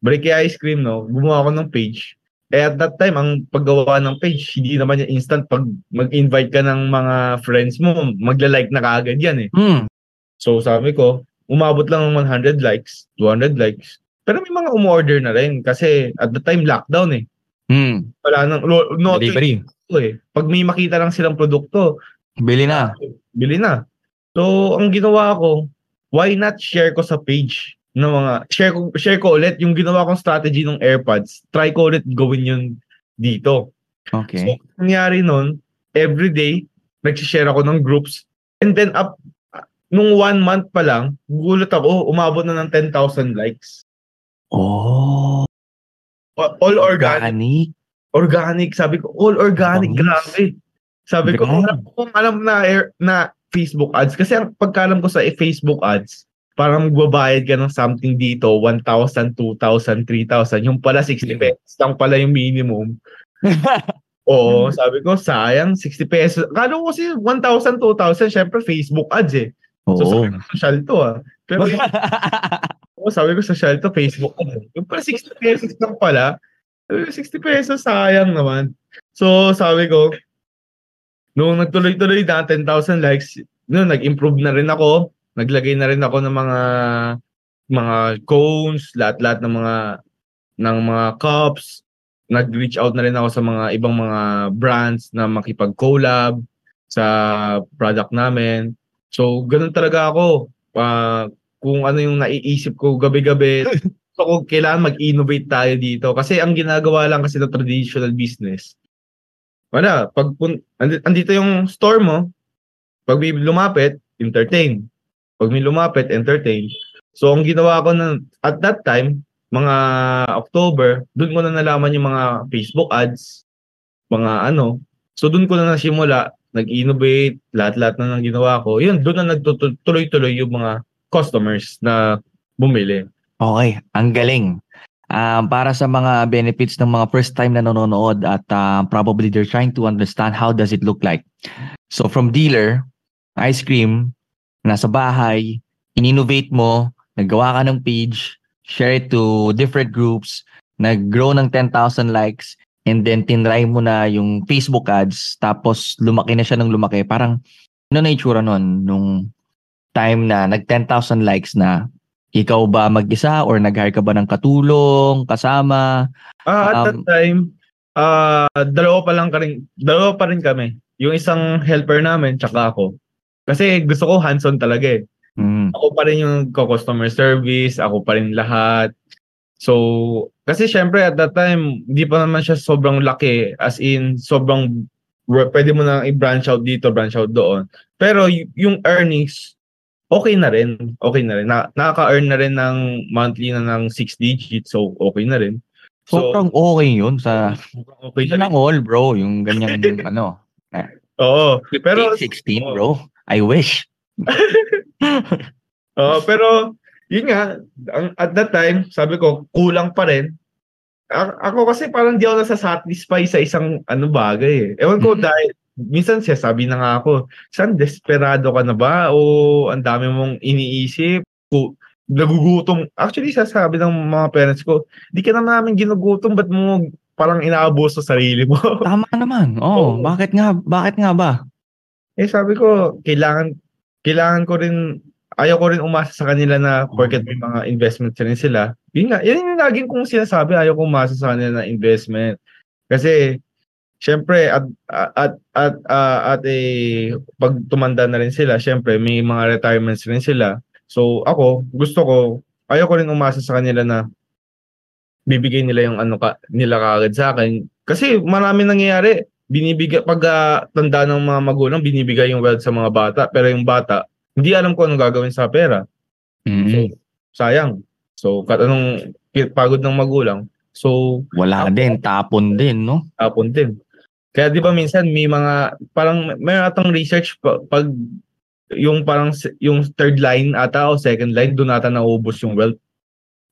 break kay ice cream, no? Gumawa ako ng page. Eh, at that time, ang paggawa ng page, hindi naman yan instant. Pag mag-invite ka ng mga friends mo, magla-like na kaagad yan eh. Hmm. So, sabi ko, umabot lang ng 100 likes, 200 likes. Pero may mga umorder na rin kasi at the time lockdown eh. Hmm. Wala nang no, no Delivery. eh. Pag may makita lang silang produkto, Bili na. bili na. So, ang ginawa ko, why not share ko sa page ng mga share ko share ko ulit yung ginawa kong strategy ng AirPods. Try ko ulit gawin yun dito. So, Okay. nangyari nun, every day, nag-share ako ng groups. And then, up, nung one month pa lang, gulat ako, umabot na ng 10,000 likes. Oh, All organic. organic. Organic. Sabi ko, all organic. Nice. Grabe. Sabi ko, wala akong alam na, air- na Facebook ads. Kasi ang pagkalam ko sa Facebook ads, parang magbabayad ka ng something dito, 1,000, 2,000, 3,000. Yung pala, 60 pesos lang pala yung minimum. Oo, sabi ko, sayang, 60 pesos. Kala ko kasi 1,000, 2,000, syempre Facebook ads eh. So Oo. sabi ko, social to ah. Pero Oo, sabi ko social to, Facebook ads. Yung pala 60 pesos lang pala. Sabi ko, 60 pesos, sayang naman. So sabi ko, nung nagtuloy-tuloy na 10,000 likes, noon nag-improve na rin ako. Naglagay na rin ako ng mga mga cones, lahat-lahat ng mga ng mga cups. Nag-reach out na rin ako sa mga ibang mga brands na makipag-collab sa product namin. So, ganun talaga ako. Ah, kung ano yung naiisip ko gabi-gabi, ko kailangan mag-innovate tayo dito. Kasi ang ginagawa lang kasi ng traditional business, wala, pag andito yung store mo, pag may lumapit, entertain. Pag may lumapit, entertain. So, ang ginawa ko na, at that time, mga October, doon ko na nalaman yung mga Facebook ads, mga ano. So, doon ko na nasimula, nag-innovate, lahat-lahat na nang ginawa ko. Yun, doon na nagtutuloy-tuloy yung mga customers na bumili. Okay, ang galing. Um, para sa mga benefits ng mga first time na nanonood at um, probably they're trying to understand how does it look like. So from dealer, ice cream, nasa bahay, in-innovate mo, naggawa ka ng page, share it to different groups, nag-grow ng 10,000 likes, and then tinry mo na yung Facebook ads, tapos lumaki na siya ng lumaki. Parang, ano na itsura nun, nung time na nag 10,000 likes na, ikaw ba mag-isa or nag-hire ka ba ng katulong, kasama? Ah, at that Um, time, ah dalawa pa lang ka rin, dalawa pa rin kami. Yung isang helper namin, tsaka ako. Kasi gusto ko hands-on talaga eh. Mm. Ako pa rin yung customer service, ako pa rin lahat. So, kasi syempre at that time, hindi pa naman siya sobrang laki. As in, sobrang, pwede mo na i-branch out dito, branch out doon. Pero y- yung earnings, okay na rin. Okay na rin. Na, nakaka-earn na rin ng monthly na ng 6 digits. So, okay na rin. So, Sobrang okay yun sa, okay yun lang all bro, yung ganyang, ano, Oo. Pero, 16 bro. I wish. Oo, pero yun nga, at that time, sabi ko, kulang pa rin. A- ako kasi parang di ako nasasatisfy sa isang ano bagay eh. Ewan ko Mhm. dahil, minsan siya sabi na nga ako, san desperado ka na ba? O ang dami mong iniisip? Ku- nagugutom. Actually, sasabi ng mga parents ko, di ka naman namin ginugutom, ba't mo parang inaabos sa sarili mo? Tama naman. Oh, Oo. bakit nga, bakit nga ba? Eh sabi ko, kailangan kailangan ko rin ayaw ko rin umasa sa kanila na porket may mga investments rin sila. Yun nga, yan yung laging kong sinasabi, ayaw ko umasa sa kanila na investment. Kasi syempre at at at ah, at eh pag tumanda na rin sila, syempre may mga retirements rin sila. So ako, gusto ko ayaw ko rin umasa sa kanila na bibigay nila yung ano ka, nila kagad sa akin. Kasi marami nangyayari binibigay pag ah, tanda ng mga magulang binibigay yung wealth sa mga bata pero yung bata hindi alam kung anong gagawin sa pera Mm. sayang so kat anong pagod ng magulang so Wala din, tapon din, no? tapon din kaya di ba minsan may mga parang may atang research pa- pag yung parang yung third line ata o second line doon ata naubos yung wealth.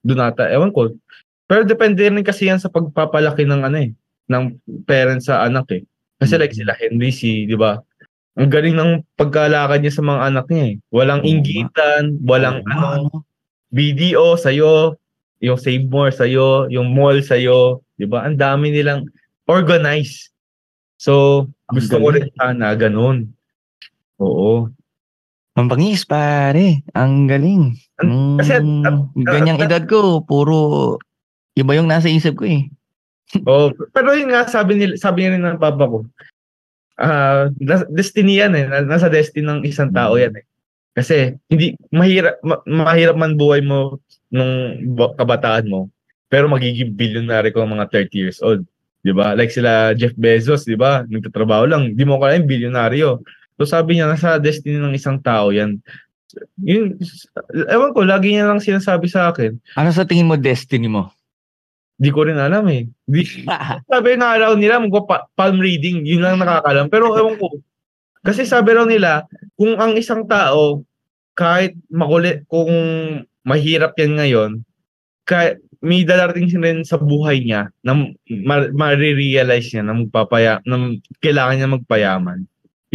Doon ata ewan ko. Pero depende rin kasi yan sa pagpapalaki ng ano eh ng parents sa anak eh. Kasi like sila Henry si di ba? Ang galing ng pagkalakad niya sa mga anak niya eh. Walang inggitan walang ano ano? BDO sa'yo, yung Save More sa'yo, yung mall sa'yo, di ba? Ang dami nilang organized. So, Ang gusto ko rin sana ganun. Oo. Ang bangis, pare. Ang galing. An- kasi at- Mm, at- ganyang at- edad ko, puro iba yung nasa isip ko eh. Oh, pero yun nga sabi nila, sabi rin ng papa ko. Ah, nas- destiny yan eh. Na- Nasa destiny ng isang tao yan eh. Kasi hindi mahirap ma- mahirap man buhay mo nung ba- kabataan mo. Pero magiging billionaire ko mga 30 years old. 'Di ba? Like sila Jeff Bezos, 'di ba? Nagtatrabaho lang, di mo kaya bilyonaryo. So sabi niya nasa destiny ng isang tao 'yan. Yun, ewan ko, lagi niya lang sinasabi sa akin. Ano sa tingin mo destiny mo? Di ko rin alam eh. Di, sabi nga raw nila, magpa palm reading, yun lang nakakalam. Pero ewan ko, kasi sabi raw nila, kung ang isang tao, kahit makulit, kung mahirap yan ngayon, kahit may darating rin sa buhay niya na ma- ma-realize niya na magpapaya, na kailangan niya magpayaman.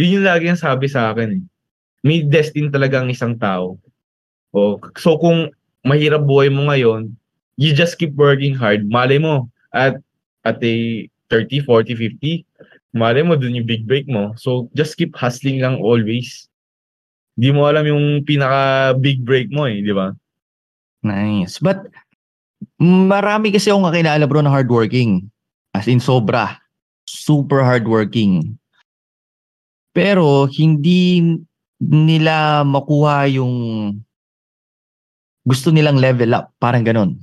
Yun yung lagi ang sabi sa akin eh. May destiny talaga ang isang tao. O, so kung mahirap buhay mo ngayon, you just keep working hard. Malay mo, at, at a 30, 40, 50, malay mo dun yung big break mo. So, just keep hustling lang always. Di mo alam yung pinaka big break mo eh, di ba? Nice. But marami kasi akong kakilala bro na hardworking. As in sobra. Super hardworking. Pero hindi nila makuha yung gusto nilang level up. Parang ganun.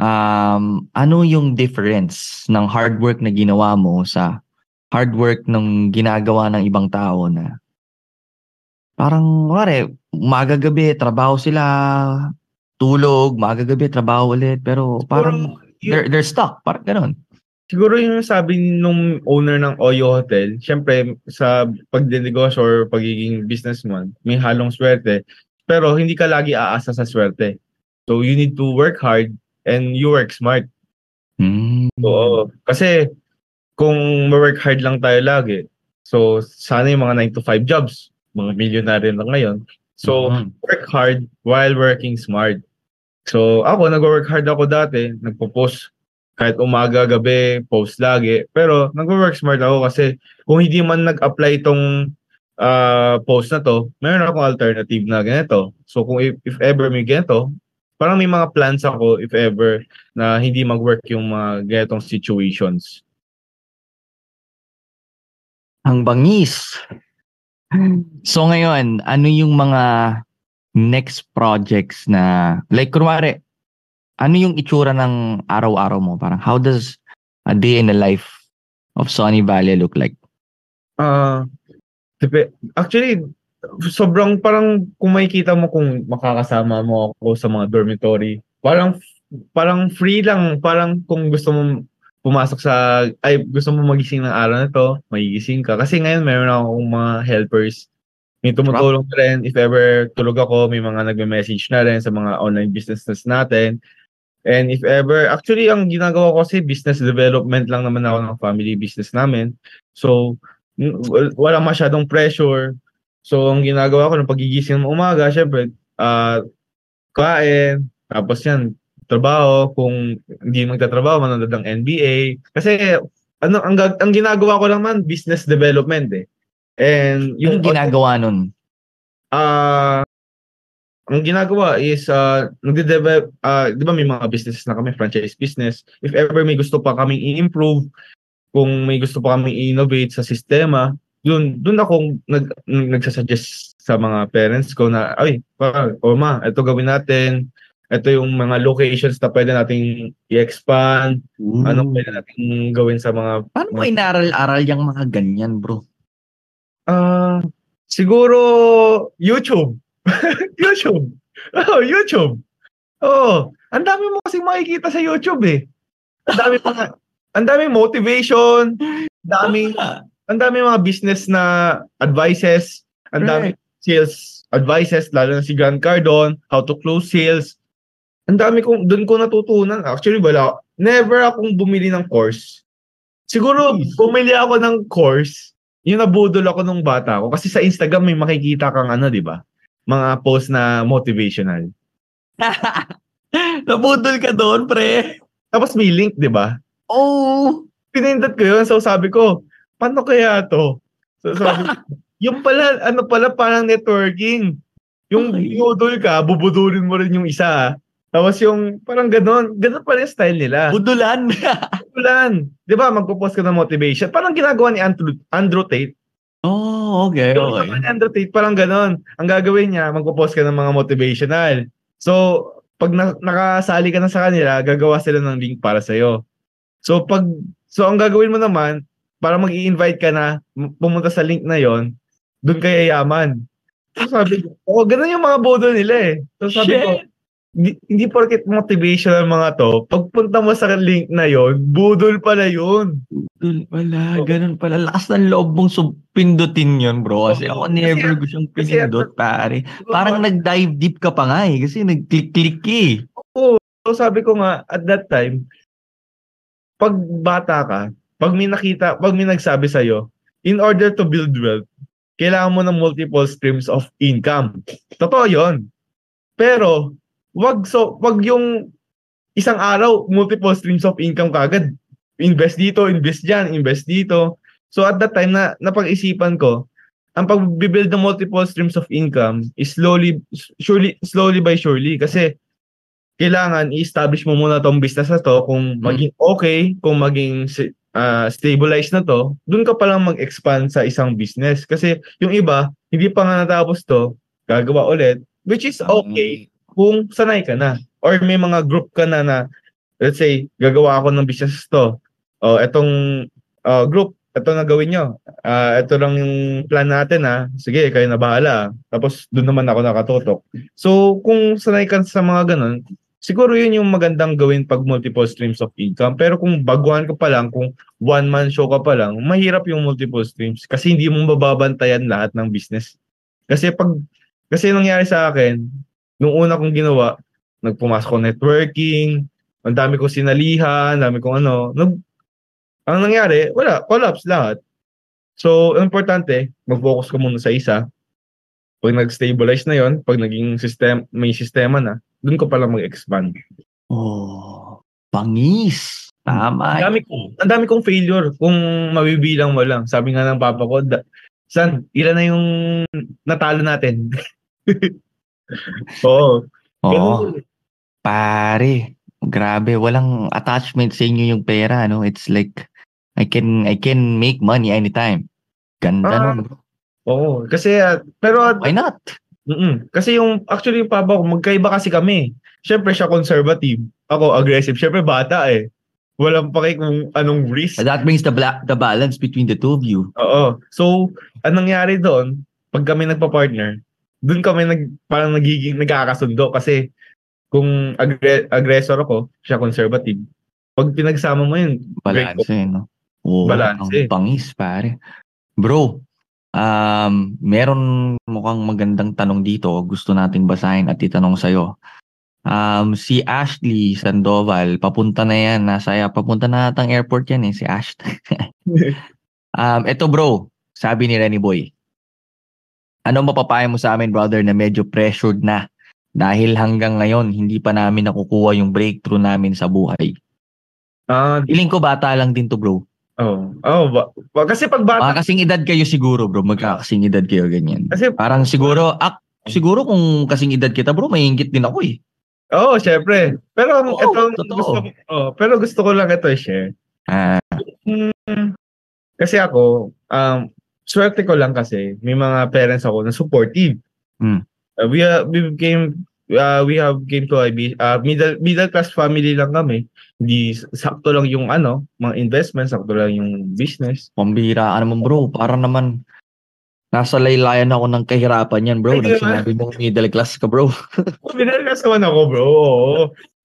Um, ano yung difference ng hard work na ginawa mo sa hard work ng ginagawa ng ibang tao na parang, mare, umaga gabi, trabaho sila, tulog, maaga gabi, trabaho ulit. Pero parang Siguro, they're, they're stuck. Parang ganun. siguro yung sabi nung owner ng Oyo Hotel, syempre sa pagdinegosyo or pagiging businessman, may halong swerte. Pero hindi ka lagi aasa sa swerte. So you need to work hard and you work smart. Hmm. Oo. Kasi kung ma-work hard lang tayo lagi, so sana yung mga 9 to 5 jobs, mga milyonaryo lang ngayon. So Mhm. work hard while working smart. So ako, nag-work hard ako dati, nagpo-post kahit umaga, gabi, post lagi. Pero nag-work smart ako kasi kung hindi man nag-apply itong ah, post na to, meron akong alternative na ganito. So kung if, if ever may ganito, parang may mga plans ako if ever na hindi mag-work yung mga ganitong situations. Ang bangis. So ngayon, ano yung mga next projects na, like kunwari, ano yung itsura ng araw-araw mo? Parang how does a day in the life of Sonny Valley look like? Depe- actually sobrang parang kung makikita mo kung makakasama mo ako sa mga dormitory, parang parang free lang, parang kung gusto mo pumasok sa ay gusto mo magising ng araw na to, magigising ka kasi ngayon meron akong mga helpers. May tumutulong na rin if ever tulog ako, may mga nagme-message na rin sa mga online businesses natin. And if ever, actually ang ginagawa ko kasi business development lang naman ako ng family business namin. So, wala masyadong pressure. So, ang ginagawa ko ng pagigising ng umaga, syempre, ah kain, tapos yan, trabaho. Kung hindi magtatrabaho, manonood ng NBA. Kasi, ano, ang, ang ginagawa ko lang man, business development eh. And Yung ginagawa nun? Ah, ang ginagawa is uh, nagde-develop, ah, 'di ba may mga businesses na kami, franchise business. If ever may gusto pa kaming i-improve, kung may gusto pa kaming i-innovate sa sistema, dun dun ako nag nagsasuggest sa mga parents ko na ay, pa, o ma, ito gawin natin. Ito yung mga locations na pwede nating i-expand. Ano pwede nating gawin sa mga Paano mo inaral-aral yung mga ganyan, bro? Ah, siguro YouTube. YouTube. Oh, YouTube. Oh, ang dami mo kasing makikita sa YouTube eh. Ang dami pa ang dami motivation, daming ang dami mga business na advices, ang dami sales advices lalo na si Grant Cardone, how to close sales. Ang dami kong doon ko natutunan. Actually wala never akong bumili ng course. Siguro bumili ako ng course yung nabudol ako nung bata ko kasi sa Instagram may makikita kang ano, 'di ba? Mga post na motivational. Nabudol ka doon, pre. Tapos may link, 'di ba? Oh! Pinindot ko 'yun, so sabi ko, paano kaya 'to? So sabi ko, yung pala ano pala parang networking. Yung Okay. budol ka, bubudulin mo rin yung isa. Tapos yung parang ganon, ganon pa rin yung style nila. Budulan. Budulan. Di ba, magpo-post ka ng motivation. Parang ginagawa ni Andrew, Andrew Tate. oh, okay, Yung okay. ni Andrew Tate, parang ganon. Ang gagawin niya, magpo-post ka ng mga motivational. So, pag na- nakasali ka na sa kanila, gagawa sila ng link para sa'yo. So, pag, so ang gagawin mo naman, para mag-i-invite ka na, pumunta sa link na yon doon ka yayaman. So, sabi ko, oh, ganun yung mga bodo nila eh. So, sabi ko, Shit. hindi, hindi porket motivational mga to, pagpunta mo sa link na yon budol pala yun. Budol pala, Oo. ganun pala. Lakas ng loob mong sub- pindutin yun, bro. Kasi Oo. ako never Kasi- ko siyang kasi pinindot, pare. Parang nag-dive deep ka pa nga eh. Kasi nag-click-click eh. So sabi ko nga, at that time, pag bata ka, pag may nakita, pag may nagsabi sa'yo, in order to build wealth, kailangan mo ng multiple streams of income. Totoo yon. Pero, wag so, wag yung isang araw, multiple streams of income kagad. Invest dito, invest dyan, invest dito. So at that time na napag-isipan ko, ang pag-build ng multiple streams of income is slowly, surely, slowly by surely. Kasi kailangan i-establish mo muna tong business na to kung maging okay, kung maging ah, stabilized na to, dun ka palang mag-expand sa isang business. Kasi yung iba, hindi pa nga natapos to, gagawa ulit, which is okay kung sanay ka na. Or may mga group ka na na, let's say, gagawa ako ng business to. O, etong ah, group, ito na gawin nyo. Ah, ito lang yung plan natin ha. Sige, kayo na bahala. Tapos, doon naman ako nakatutok. So, kung sanay ka sa mga ganun, siguro yun yung magandang gawin pag multiple streams of income. Pero kung baguhan ka pa lang, kung one-man show ka pa lang, mahirap yung multiple streams kasi hindi mo mababantayan lahat ng business. Kasi pag, kasi nangyari sa akin, nung una kong ginawa, nagpumasok ko networking, ang dami kong sinalihan, ang dami kong ano, nag, ang nangyari, wala, collapse lahat. So, ang importante, mag-focus ka muna sa isa. Pag nag-stabilize na yon, pag naging system, may sistema na, dun ko pala mag-expand. Oh, pangis. Tama. Ang dami kong, ang dami kong failure kung mabibilang mo lang. Sabi nga ng papa ko, da, San, ilan na yung natalo natin? Oo. Oo. Pare, grabe, walang attachment sa inyo yung pera, no? It's like I can I can make money anytime. Ganda Ah. nun. Oo. Kasi, ah, pero, Why not? mm kasi yung, actually yung papa ko, magkaiba kasi kami. Siyempre siya conservative. Ako aggressive. Siyempre bata eh. Walang pake kung anong risk. And that brings the bla- the balance between the two of you. Oo. So, anong nangyari doon, pag kami nagpa-partner, doon kami nag, parang nagiging nagkakasundo kasi kung agre- aggressor ako, siya conservative. Pag pinagsama mo yun, Balance, eh, no? Oo, Balance, ang eh. pangis, pare. Bro, um, meron mukhang magandang tanong dito. Gusto nating basahin at itanong sa'yo. Um, si Ashley Sandoval, papunta na yan. Nasa, papunta na atang airport yan eh, si Ash. um, eto bro, sabi ni Renny Boy. Ano mapapayo mo sa amin, brother, na medyo pressured na dahil hanggang ngayon, hindi pa namin nakukuha yung breakthrough namin sa buhay. Ah, Feeling ko bata lang din to, bro. oh. Oh, ba, ba- kasi pag bata, Mga kasing edad kayo siguro, bro. Magkakasing edad kayo, ganyan. kasi, Parang siguro, ak, siguro kung kasing edad kita, bro, may ingit din ako eh. oh, syempre. Pero ang Oo, ito, totoo. gusto, ko- oh, pero gusto ko lang ito i-share. Ah, Hmm, kasi ako, um, swerte ko lang kasi may mga parents ako na supportive. Hmm. Uh, we, uh, we became uh, we have came to a bi- uh, middle middle class family lang kami. Hindi sakto lang yung ano, mga investments, sakto lang yung business. pambira ka naman, bro. Para naman, nasa laylayan ako ng kahirapan yan, bro. Nang sinabi mong middle class ka, bro. Middle class naman ako, bro.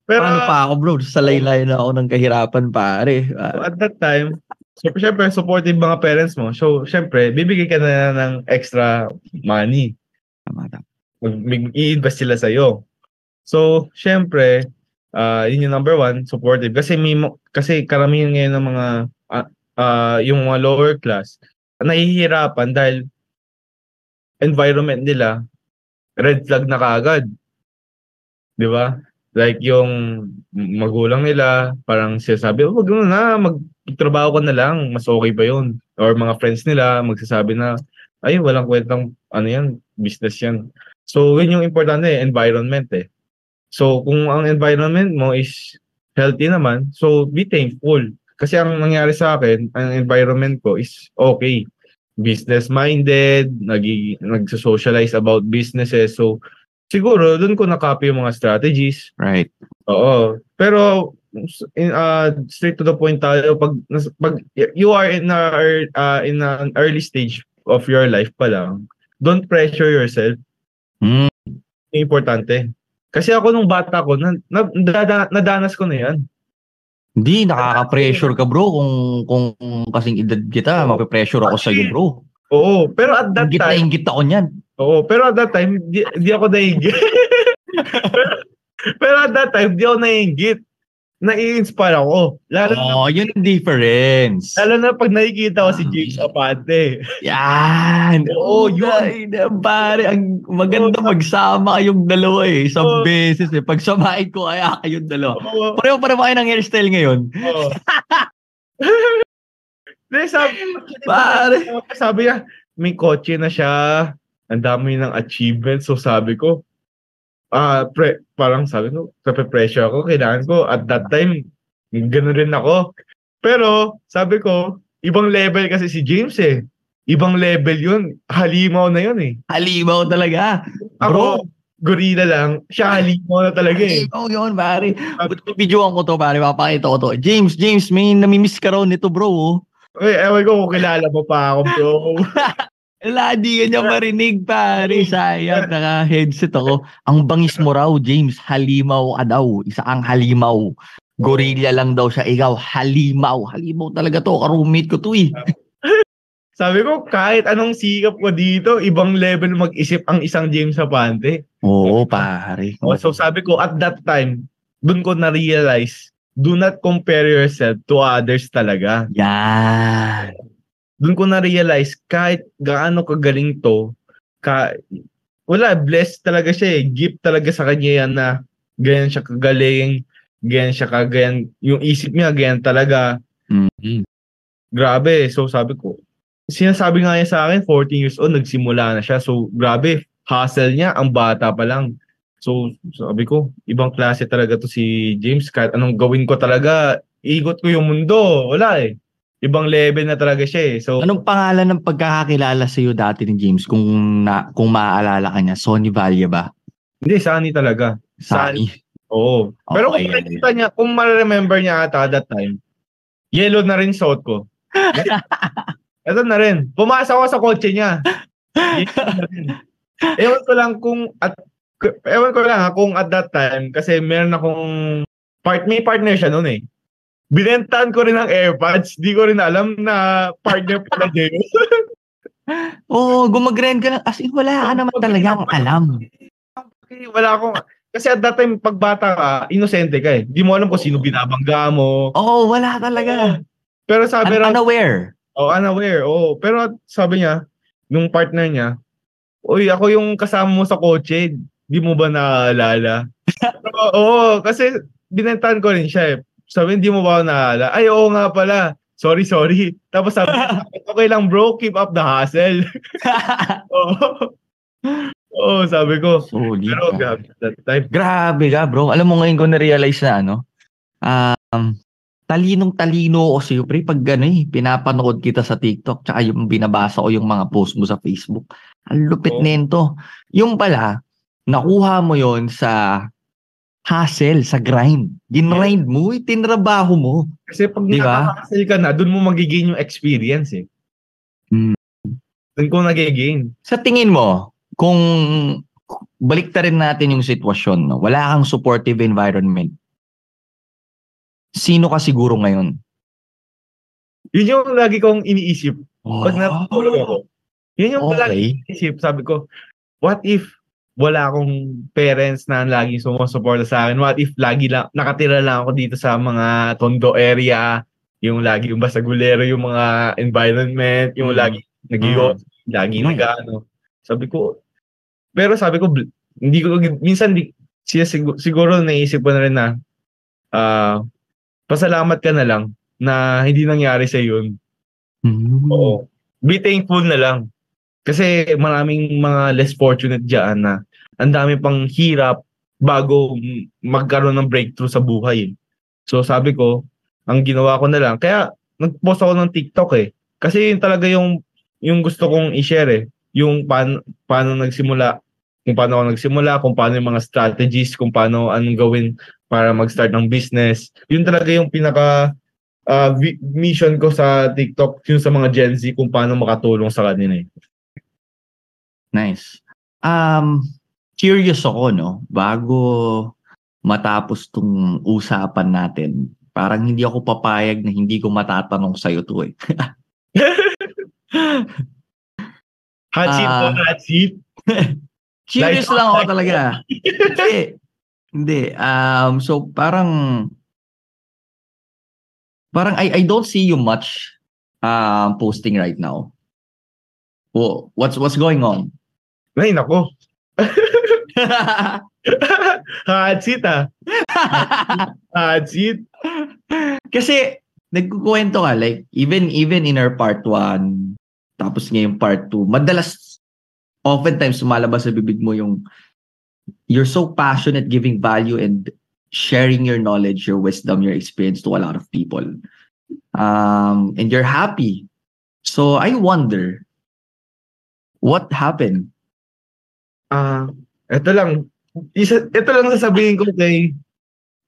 Pero Paano pa ako, bro? Sa laylayan ako ng kahirapan, pare. Ah, at that time, so, syempre, supportive mga parents mo. So, syempre, bibigyan ka na ng extra money. tama, tama. mag, mag- i-invest sila sa'yo. So, syempre, ah yun yung number one, supportive. Kasi may, kasi karamihan ngayon ng mga, ah, ah, yung mga lower class, nahihirapan dahil environment nila, red flag na kaagad. Di ba? Like yung magulang nila, parang sinasabi, oh, wag mo na, magtrabaho ka na lang, mas okay pa yun. Or mga friends nila, magsasabi na, ay, walang kwentang, ano yan, business yan. So, yun yung importante, environment eh. So, kung ang environment mo is healthy naman, so be thankful. Kasi ang nangyari sa akin, ang environment ko is okay. Business-minded, nag- nag-socialize about businesses. So, siguro, doon ko nakopy yung mga strategies. Right. Oo. Pero, in, uh, straight to the point tayo, pag, pag you are in, a, uh, in an early stage of your life pa lang, don't pressure yourself. Mm. Importante. Kasi ako nung bata ko, na, na, nadana, nadanas ko na yan. Hindi, nakaka-pressure ka bro kung kung kasing edad kita, Oo. mape-pressure ako sa iyo bro. Oo, pero at that Ingit time, ingit ako niyan. oo, pero at that time, di, di ako nainggit. pero at that time, di ako nainggit. Nai-inspire ako. Lalo, na, Oh, yun ang difference. lalo na pag nakikita ko si James Apante. Yan. Oo, Oo, yun. yun. Pare, ang maganda Oo. magsama kayong dalawa eh. Isang Oo. beses eh. Pag samahin ko, kaya kayong dalawa. Oo. Pareho pa naman kayo ng hairstyle ngayon. Oo. Di, sabi, Pare. sabi niya, may kotse na siya. Ang dami ng achievements. So sabi ko, ah, pre, parang sabi ko, pressure ako. Kailangan ko, at that time, ganun rin ako. Pero, sabi ko, ibang level kasi si James eh. Ibang level yun. Halimaw na yun eh. Halimaw talaga. Ako, gorilla lang. Siya halimaw na talaga eh. Halimaw yun, pare. But videoan ko to, pare. Papakita ko to. James, James, may namimiss ka raw nito, bro. oh. Uy, ewan ko kung kilala mo pa ako, bro. Wala, di ka niya marinig, pare. Sayang, naka-headset ako. Ang bangis mo raw, James. Halimaw ka daw. Isa kang halimaw. Gorilla lang daw siya. Ikaw, halimaw. Halimaw talaga to. Karumate ko to eh. Sabi ko, kahit anong sikap ko dito, ibang level mag-isip ang isang James Apante. Oo, pare. Oh, so sabi ko, at that time, dun ko na-realize, do not compare yourself to others talaga. Yan. Dun ko na-realize, kahit gaano kagaling to, ka, wala, blessed talaga siya eh. Gift talaga sa kanya yan na ganyan siya kagaling, ganyan siya kagayan, yung isip niya, ganyan talaga. Mm-hmm. Grabe. So sabi ko, sinasabi nga niya sa akin, 14 years old, nagsimula na siya. So grabe, hustle niya, ang bata pa lang. So sabi ko, ibang klase talaga to si James. Kahit anong gawin ko talaga, igot ko yung mundo. Wala eh. Ibang level na talaga siya eh. So, Anong pangalan ng pagkakakilala sa iyo dati ni James kung na, kung maaalala ka niya? Sonny Valle ba? hindi, Sunny talaga. Sunny. Oo. Pero Okay, kung makikita niya, kung ma-remember niya ata that time, yellow na rin suot ko. Ito na rin. Pumasok ako sa kotse niya. Ewan ko lang kung at ewan ko lang ha, kung at that time kasi meron akong part may partner siya noon eh. Binentahan ko rin ng AirPods. Di ko rin alam na partner pala din. Oo, gumagrind ka lang. As in, wala ka naman talagang alam. Wala akong kasi at that time, pag bata ka, inosente ka eh. Di mo alam kung sino binabangga mo. Oo, wala talaga. Pero sabi Un- unaware. Oh, unaware. Oh, pero sabi niya, nung partner niya, Uy, ako yung kasama mo sa kotse. Di mo ba naaalala? Oo, oh, kasi binentahan ko rin siya eh. Sabi, hindi mo ba ako naaalala? Ay, oo nga pala. Sorry, sorry. Tapos sabi, okay lang bro, keep up the hustle. Oo. Oo, sabi ko. Solid Pero ka. grabe, that time. Grabe ka, bro. Alam mo ngayon ko na-realize na ano, um, talinong talino ko sa'yo, pre, pag ano eh, pinapanood kita sa TikTok, tsaka yung binabasa ko yung mga post mo sa Facebook. Ang lupit Oo. nento. Yung pala, nakuha mo yon sa hustle, sa grind. Ginrind mo, itinrabaho mo. Kasi pag Di ba? nakaka-hustle ka na, dun mo magigain yung experience eh. Hmm. Dun ko nagigain. Sa tingin mo, kung balik rin natin yung sitwasyon, no? wala kang supportive environment, sino ka siguro ngayon? Yun yung lagi kong iniisip. Pag Oh, natutulog ako. Yun yung lagi okay. isip, sabi ko, what if wala akong parents na laging sumusuporta sa akin? What if lagi lang, nakatira lang ako dito sa mga tondo area, yung lagi yung basagulero, yung mga environment, yung Mm. lagi nag-iot, lagi Mm. nag-ano. Sabi ko, pero sabi ko, hindi ko, minsan di, siya siguro, siguro naisip ko na rin na, ah, pasalamat ka na lang na hindi nangyari sa yun. Mm. Oo. Be thankful na lang. Kasi maraming mga less fortunate dyan na ang dami pang hirap bago magkaroon ng breakthrough sa buhay. So sabi ko, ang ginawa ko na lang, kaya nag-post ako ng TikTok eh. Kasi yun talaga yung yung gusto kong i-share eh. Yung paano, paano nagsimula, kung paano ako nagsimula, kung paano yung mga strategies, kung paano anong gawin para mag-start ng business. Yun talaga yung pinaka uh, mission ko sa TikTok, yung sa mga Gen Z, kung paano makatulong sa kanila eh. Nice. Um, curious ako, no? Bago matapos tong usapan natin, parang hindi ako papayag na hindi ko matatanong sa'yo to eh. hot seat uh, po, ah. hot seat. curious lang ako talaga. hindi. Hindi. Um, so parang parang I, I don't see you much uh, posting right now. Well, what's what's going on? Ay, nako. Hot seat ah. Hot seat. Kasi nagkukwento ka like even even in our part 1 tapos ngayon part 2 madalas oftentimes sumalabas sa bibig mo yung you're so passionate giving value and sharing your knowledge your wisdom your experience to a lot of people um and you're happy so i wonder what happened Ah, uh, ito lang. Isa, ito lang sasabihin ko kay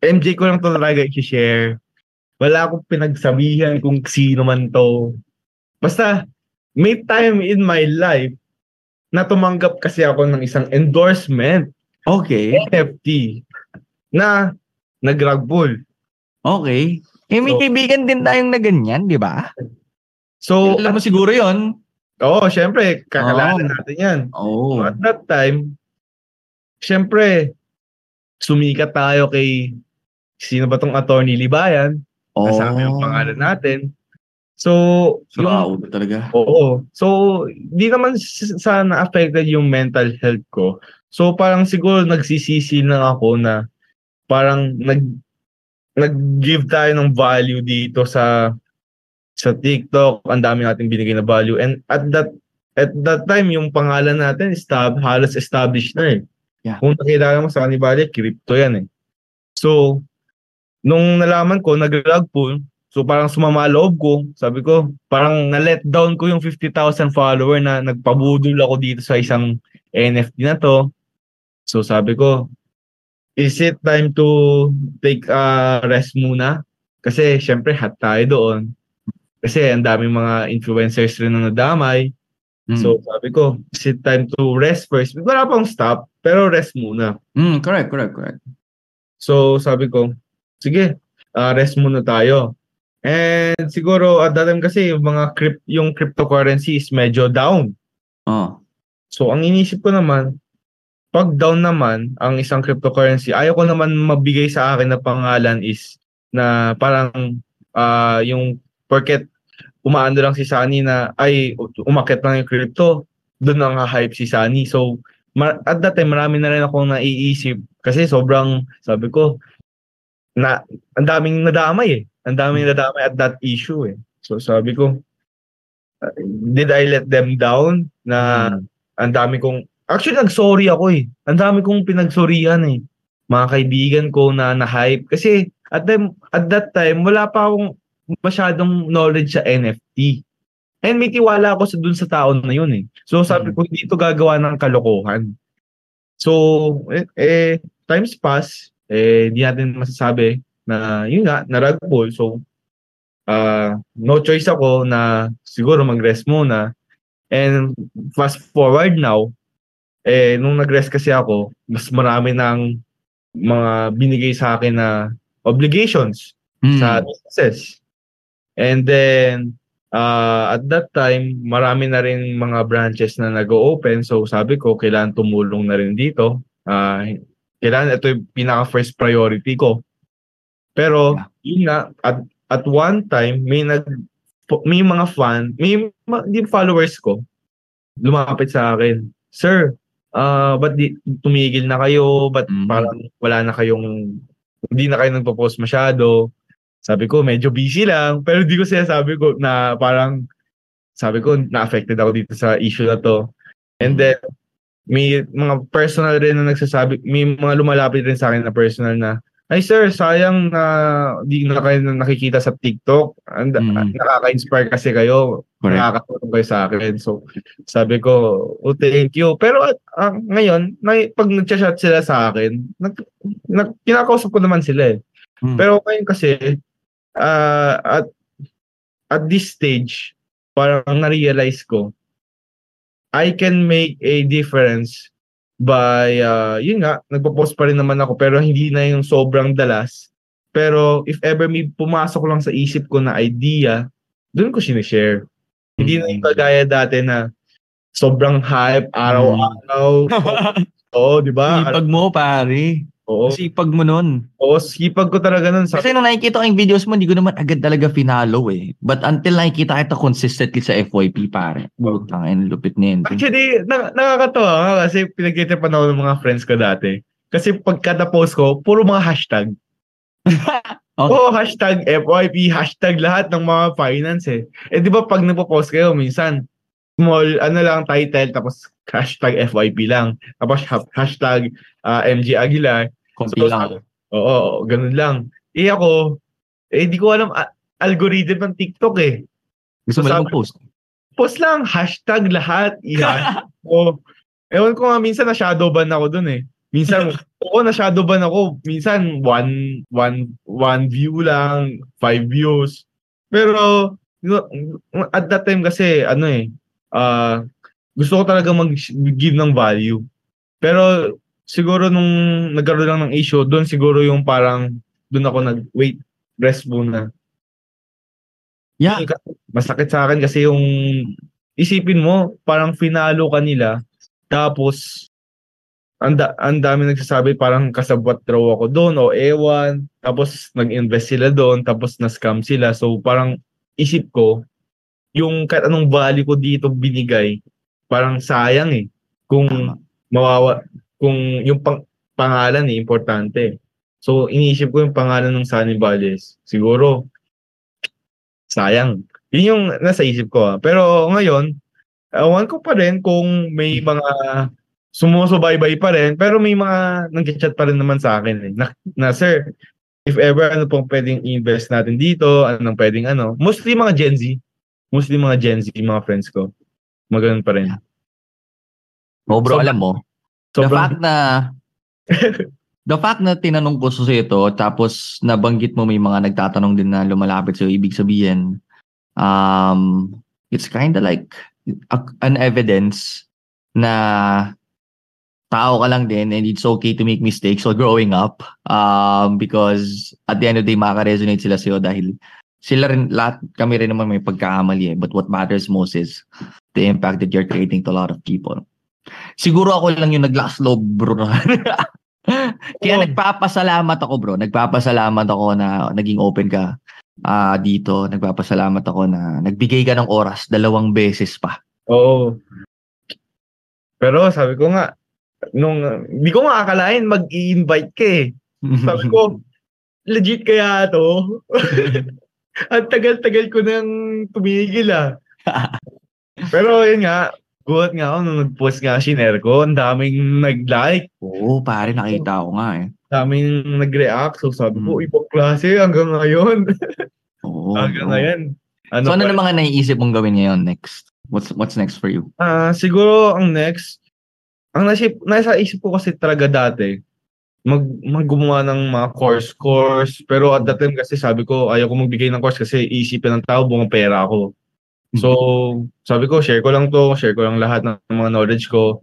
MJ ko lang to talaga i-share. Wala akong pinagsabihan kung sino man to. Basta, may time in my life na tumanggap kasi ako ng isang endorsement. Okay. NFT. Na nag-rug pull. Okay. Eh, may so, kaibigan din tayong na ganyan, di ba? So, alam mo siguro yon Oo, oh, syempre, kakalanan oh. natin yan. Oh. at that time, syempre, sumikat tayo kay sino ba tong attorney Libayan? Oh. Kasama yung pangalan natin. So, wow, yung, talaga. Oo. So, di naman sana affected yung mental health ko. So, parang siguro nagsisisi lang ako na parang nag nag-give tayo ng value dito sa sa TikTok, ang dami nating binigay na value. And at that at that time, yung pangalan natin, stab, halos established na eh. Yeah. Kung nakilala mo sa Kanibali, crypto yan eh. So, nung nalaman ko, nag-rug pull, so parang sumama loob ko, sabi ko, parang na-let down ko yung 50,000 follower na nagpabudol ako dito sa isang NFT na to. So sabi ko, is it time to take a rest muna? Kasi syempre hot tayo doon. Kasi ang daming mga influencers rin na nadamay. Mm. So sabi ko, is it time to rest first? Wala pang stop, pero rest muna. Mm, correct, correct, correct. So sabi ko, sige, uh, rest muna tayo. And siguro at that time kasi yung mga crypt, yung cryptocurrency is medyo down. Oh. So ang inisip ko naman, pag down naman ang isang cryptocurrency, ayaw ko naman mabigay sa akin na pangalan is na parang uh, yung porket umaando lang si Sunny na ay umakyat lang yung crypto, doon ang hype si Sunny. So mar- at that time marami na rin akong naiisip kasi sobrang sabi ko na ang daming nadamay eh. Ang daming nadamay at that issue eh. So sabi ko uh, did I let them down na hmm. ang dami kong actually nag-sorry ako eh. Ang dami kong pinagsorihan eh. Mga kaibigan ko na na-hype kasi at them at that time wala pa akong masyadong knowledge sa NFT. And may tiwala ako sa dun sa tao na yun eh. So sabi ko, hindi ito gagawa ng kalokohan. So, eh, eh times pass, eh, hindi natin masasabi na, yun nga, na rug pull. So, uh, no choice ako na siguro mag-rest muna. And fast forward now, eh, nung nag-rest kasi ako, mas marami ng mga binigay sa akin na obligations mm. sa businesses. And then, uh, at that time, marami na rin mga branches na nag-open. So sabi ko, kailangan tumulong na rin dito. Uh, kailangan ito yung pinaka-first priority ko. Pero, yun nga, at, at one time, may nag may mga fan, may yung followers ko, lumapit sa akin, Sir, uh, ba't di, tumigil na kayo? Ba't mm. parang wala na kayong, hindi na kayo nagpo-post masyado? Sabi ko, medyo busy lang. Pero di ko siya sabi ko na parang, sabi ko, na-affected ako dito sa issue na to. And then, may mga personal rin na nagsasabi, may mga lumalapit rin sa akin na personal na, ay sir, sayang na di na kayo nakikita sa TikTok. And, Mm. Nakaka-inspire kasi kayo. Correct. Nakakatulong kayo sa akin. So, sabi ko, oh, thank you. Pero ah, ngayon, na, pag nag-chat sila sa akin, nag, nag, kinakausap ko naman sila eh. Mm. Pero ngayon kasi, ah, at, at this stage, parang na-realize ko, I can make a difference by, uh, yun nga, nagpo-post pa rin naman ako, pero hindi na yung sobrang dalas. Pero if ever may pumasok lang sa isip ko na idea, doon ko sinishare. Hindi na yung kagaya dati na sobrang hype, araw-araw. Oo, di ba? Sipag mo, pare. Oo, Sipag mo nun. oo, sipag ko talaga nun. Sa, Kasi nung nakikita ko yung videos mo, hindi ko naman agad talaga finalo eh. But until nakikita kita consistently sa FYP, pare. Butang, and lupit na yun. Actually, na- nakakatawa nga kasi pinagtitipan ako ng mga friends ko dati. Kasi pagka na-post ko, puro mga hashtag. Okay. Oo, hashtag FYP, hashtag lahat ng mga finance eh. Eh di ba pag nagpo-post kayo, minsan, small, ano lang, title, tapos hashtag FYP lang. Tapos ha- hashtag ah, MG Aguilar. Konti So, lang. Oo, oo, ganun lang. Eh ako, eh di ko alam a- algorithm ng TikTok eh. Gusto mo lang post. Post lang, hashtag lahat. Ihan. Oo. Ewan ko nga, minsan na shadow ban ako dun eh. Minsan, oo, na shadow ban ako. Minsan, one, one, one view lang, five views. Pero, at that time kasi, ano eh, ah gusto ko talaga mag-give ng value. Pero, siguro nung nagkaroon lang ng issue, doon siguro yung parang, doon ako nag-wait, rest muna. Yeah. Masakit sa akin kasi yung isipin mo, parang finalo ka nila, tapos ang da- ang dami nagsasabi parang kasabwat raw ako doon o ewan, tapos nag-invest sila doon, tapos na-scam sila. So parang isip ko, yung kahit anong value ko dito binigay, parang sayang eh. Kung mawawa, kung yung pang, pangalan eh, importante. So iniisip ko yung pangalan ng Sunny Valles. Siguro, sayang. Yun yung nasa isip ko. ah. Pero ngayon, awan ko pa rin kung may mga sumusubaybay pa rin, pero may mga nag-chat pa rin naman sa akin. Eh. Na, na, sir, if ever, ano pong pwedeng invest natin dito, anong pwedeng ano. Mostly mga Gen Z. Mostly mga Gen Z, mga friends ko. Maganon pa rin. Oh, bro, Sobrang- alam mo, the Sobrang, fact na the fact na tinanong ko sa ito tapos nabanggit mo may mga nagtatanong din na lumalapit sa ibig sabihin um it's kind of like a- an evidence na tao ka lang din and it's okay to make mistakes while growing up um because at the end of the day makaka-resonate sila sa'yo dahil sila rin lahat kami rin naman may pagkakamali eh. But what matters most is the impact that you're creating to a lot of people siguro ako lang yung naglakas loob bro Kaya Oo. nagpapasalamat ako bro. Nagpapasalamat ako na naging open ka ah dito. Nagpapasalamat ako na nagbigay ka ng oras dalawang beses pa. Oo. Pero sabi ko nga, nung, hindi ko nga akalain mag-i-invite ka eh. Sabi ko, legit kaya to? Ang tagal-tagal ko nang tumigil ah. Pero yun nga, gulat nga ako nung nag-post nga, shinare ko, ang daming nag-like, Oo, pare nakita ko nga eh. daming nag-react. So sabi ko, Mm. ibang klase hanggang ngayon. Oo. hanggang bro. ngayon. Ano so ano pa- na mga naiisip mong gawin ngayon next? What's what's next for you? Ah, siguro ang next, ang nasip, nasa isip ko kasi talaga dati, mag maggumawa ng mga course course pero at that time kasi sabi ko ayaw ko magbigay ng course kasi iisipin ng tao buong pera ako. So, sabi ko share ko lang to, share ko lang lahat ng mga knowledge ko.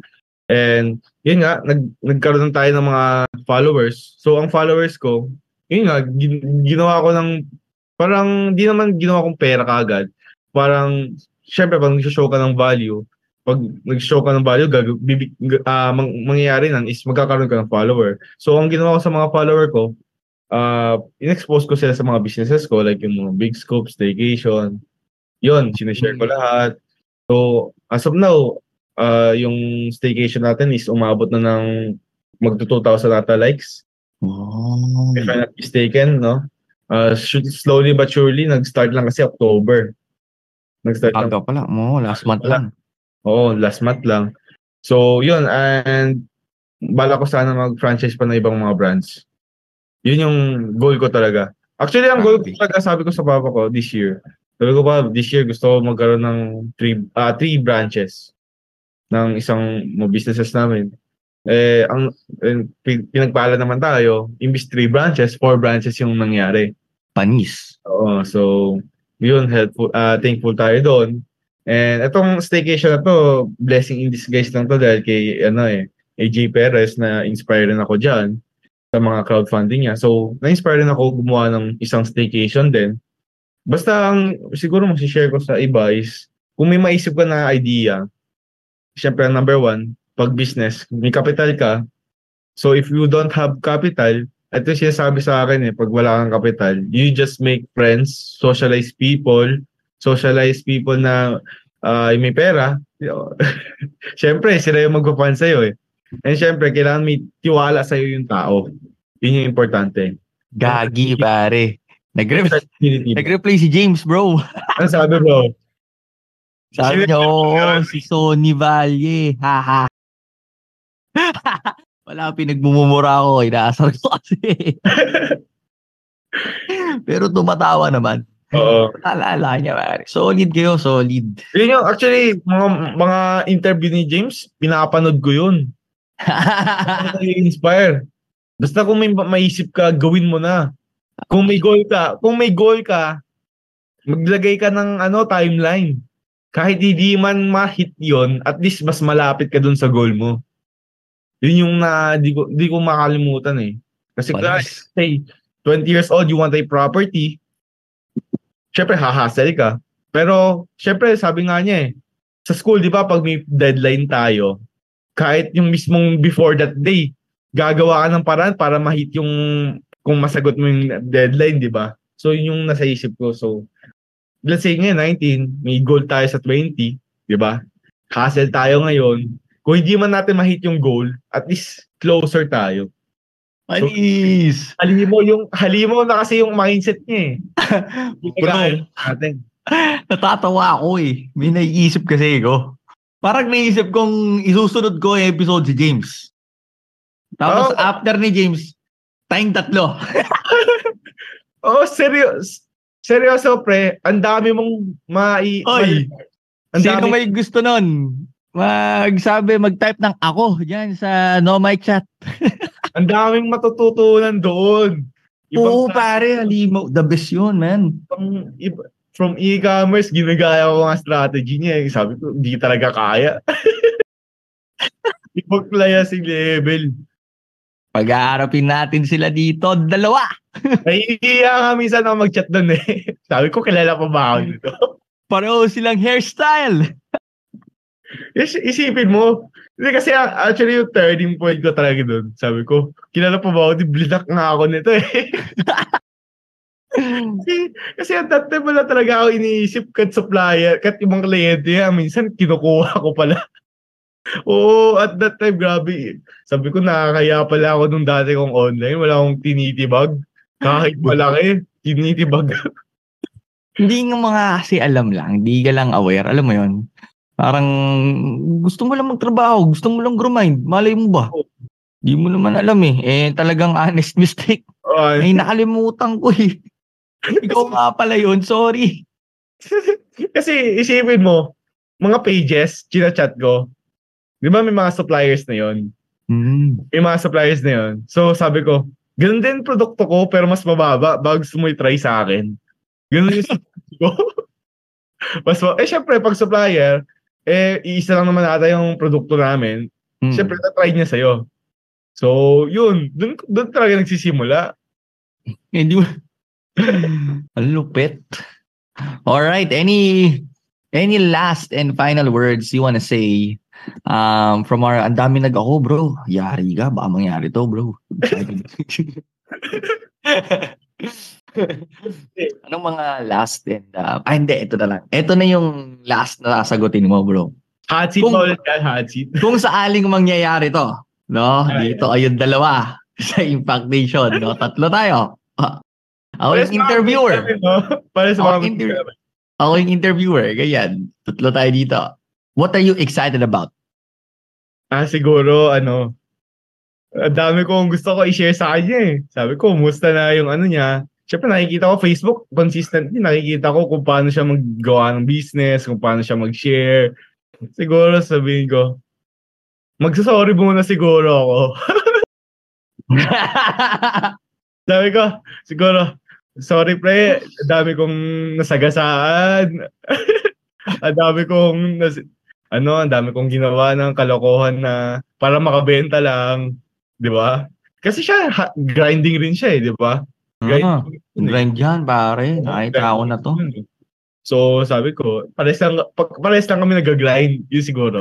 And yun nga, nag nagkaroon tayo ng mga followers. So, ang followers ko, yun nga, gin- ginawa ko ng parang di naman ginawa kong pera kaagad. Parang syempre pag nag-show ka ng value, pag nag-show ka ng value, gag- bibig, g- ah, mang- mangyayari nan is magkakaroon ka ng follower. So, ang ginawa ko sa mga follower ko, uh, in-expose ko sila sa mga businesses ko, like yung mga big scope, staycation. Yun, sinishare ko lahat. So, as of now, uh, yung staycation natin is umabot na ng magto 2,000 ata likes. Oh. If I'm not mistaken, no? Uh, should, slowly but surely, nag-start lang kasi October. Nag-start lang Aga pala mo, last month lang. Oo, last month lang. So, yun. And bala ko sana mag-franchise pa ng ibang mga brands. Yun yung goal ko talaga. Actually, ang goal ko talaga, sabi ko sa papa ko this year, sabi ko pa, this year gusto ko magkaroon ng three, uh, three branches ng isang mga businesses namin. Eh, ang eh, pinagpala naman tayo, imbis three branches, four branches yung nangyari. Panis. Oo, so yun, helpful, uh, thankful tayo doon. And itong staycation na to, blessing in disguise lang to dahil kay, ano eh, AJ Perez na inspired rin ako dyan sa mga crowdfunding niya. So, na-inspire rin ako gumawa ng isang staycation din. Basta ang siguro mag-share ko sa iba is kung may maisip ka na idea, syempre number one, pag business, may capital ka. So if you don't have capital, ito yung sinasabi sa akin eh, pag wala kang capital, you just make friends, socialize people, socialize people na uh, may pera. Siyempre, sila yung magpapan sa'yo eh. And syempre, kailangan may tiwala sa'yo yung tao. Yun yung importante. Gagi, pare. Nag-re- nag-replay si James, bro. ano sabi, bro? Sabi niya, oo, si Sony Valle. Ha, ha. Wala, pinagmumura ako. Inaasar ko kasi. Pero tumatawa naman. Oo. Alala niya, pare. Solid kayo, solid. Yun yung, actually, mga, mga interview ni James, pinapanood ko yun. inspire. Basta kung may maisip ka, gawin mo na. Kung may goal ka, kung may goal ka, maglagay ka ng ano timeline. Kahit hindi man ma-hit 'yon, at least mas malapit ka dun sa goal mo. Yun yung na di ko di ko makalimutan eh. Kasi guys, say 20 years old, you want a property. Syempre hahasel ka. Pero syempre sabi nga niya eh, sa school 'di ba pag may deadline tayo, kahit yung mismong before that day, gagawa ka ng paraan para ma-hit yung kung masagot mo yung deadline, 'di ba? So yun yung nasa isip ko. So let's say ngayon 19, may goal tayo sa 20, 'di ba? Hustle tayo ngayon kung hindi man natin ma-hit yung goal, at least closer tayo. Manis! So, halimo yung halimo na kasi yung mindset niya eh. Bro, natin. natatawa ako eh. May naiisip kasi ko. Parang naisip kong isusunod ko yung episode si James. Tapos oh. after ni James, tayong tatlo. oh, serious. Seryoso, pre. Ang dami mong mai... Oy, sino may gusto nun? magsabi, mag-type ng ako diyan sa no mic chat. Ang daming matututunan doon. Ibang Oo, pare, halimo. The best yun, man. From, from e-commerce, ginagaya ko nga strategy niya. Eh. Sabi ko, hindi talaga kaya. Ibang si level. Pag-aarapin natin sila dito, dalawa. Nahihiya nga minsan ako mag-chat doon eh. Sabi ko, kilala pa ba ako dito? Pareho silang hairstyle. Is, isipin mo, hindi kasi actually yung turning point ko talaga doon. Sabi ko, kilala pa ba ako? Di blinak nga ako nito eh. kasi, kasi at that time wala talaga ako iniisip kat supplier, kat ibang kliyente. Minsan kinukuha ko pala. Oo, at that time, grabe. Sabi ko, nakakaya pala ako nung dati kong online. Wala akong tinitibag. Kahit malaki, tinitibag. hindi nga mga kasi alam lang, hindi ka lang aware. Alam mo yon Parang gusto mo lang magtrabaho, gusto mo lang grind, malay mo ba? Hindi mo naman alam eh. Eh, talagang honest mistake. Uh, Ay, nakalimutan ko eh. Ikaw nga pala yun, sorry. Kasi isipin mo, mga pages, chat ko, di ba may mga suppliers na yon mm. May mga suppliers na yon So sabi ko, ganun din produkto ko pero mas mababa bago mo try sa akin. Ganun yung ko. mas, eh syempre, pag supplier, eh, iisa lang naman ata yung produkto namin. Hmm. Siyempre, na-try niya sa'yo. So, yun. Doon, doon talaga nagsisimula. Hindi mo... Ang lupit. Alright, any any last and final words you wanna say um, from our... Ang dami nag ako, bro. Yari ka. Baka mangyari to, bro. Anong mga last and uh, ah hindi ito na lang. Ito na yung last na sasagutin mo, bro. Hot seat kung, ulit yan, hot seat. kung saaling mangyayari to, no? Dito ayun dalawa sa Impact Nation, no? Tatlo tayo. Ako yung interviewer. Para sa mga inter- ako yung interviewer, ganyan. Tatlo tayo dito. What are you excited about? Ah, siguro, ano, ang dami kong gusto ko i-share sa kanya eh. Sabi ko, musta na yung ano niya. Siyempre nakikita ko Facebook, consistently nakikita ko kung paano siya maggawa ng business, kung paano siya mag-share. Siguro sabihin ko, magsasorry muna siguro ako. Sabi ko, siguro, sorry pre, dami kong nasagasaan. ang dami kong, nas, ano, ang dami kong ginawa ng kalokohan na para makabenta lang. Di ba? Kasi siya, ha, grinding rin siya eh, di ba? Ah, grind yan, pare. Nakita ko na to. eh. So, sabi ko, pares lang, pa- pares lang kami nag-grind. Yun siguro.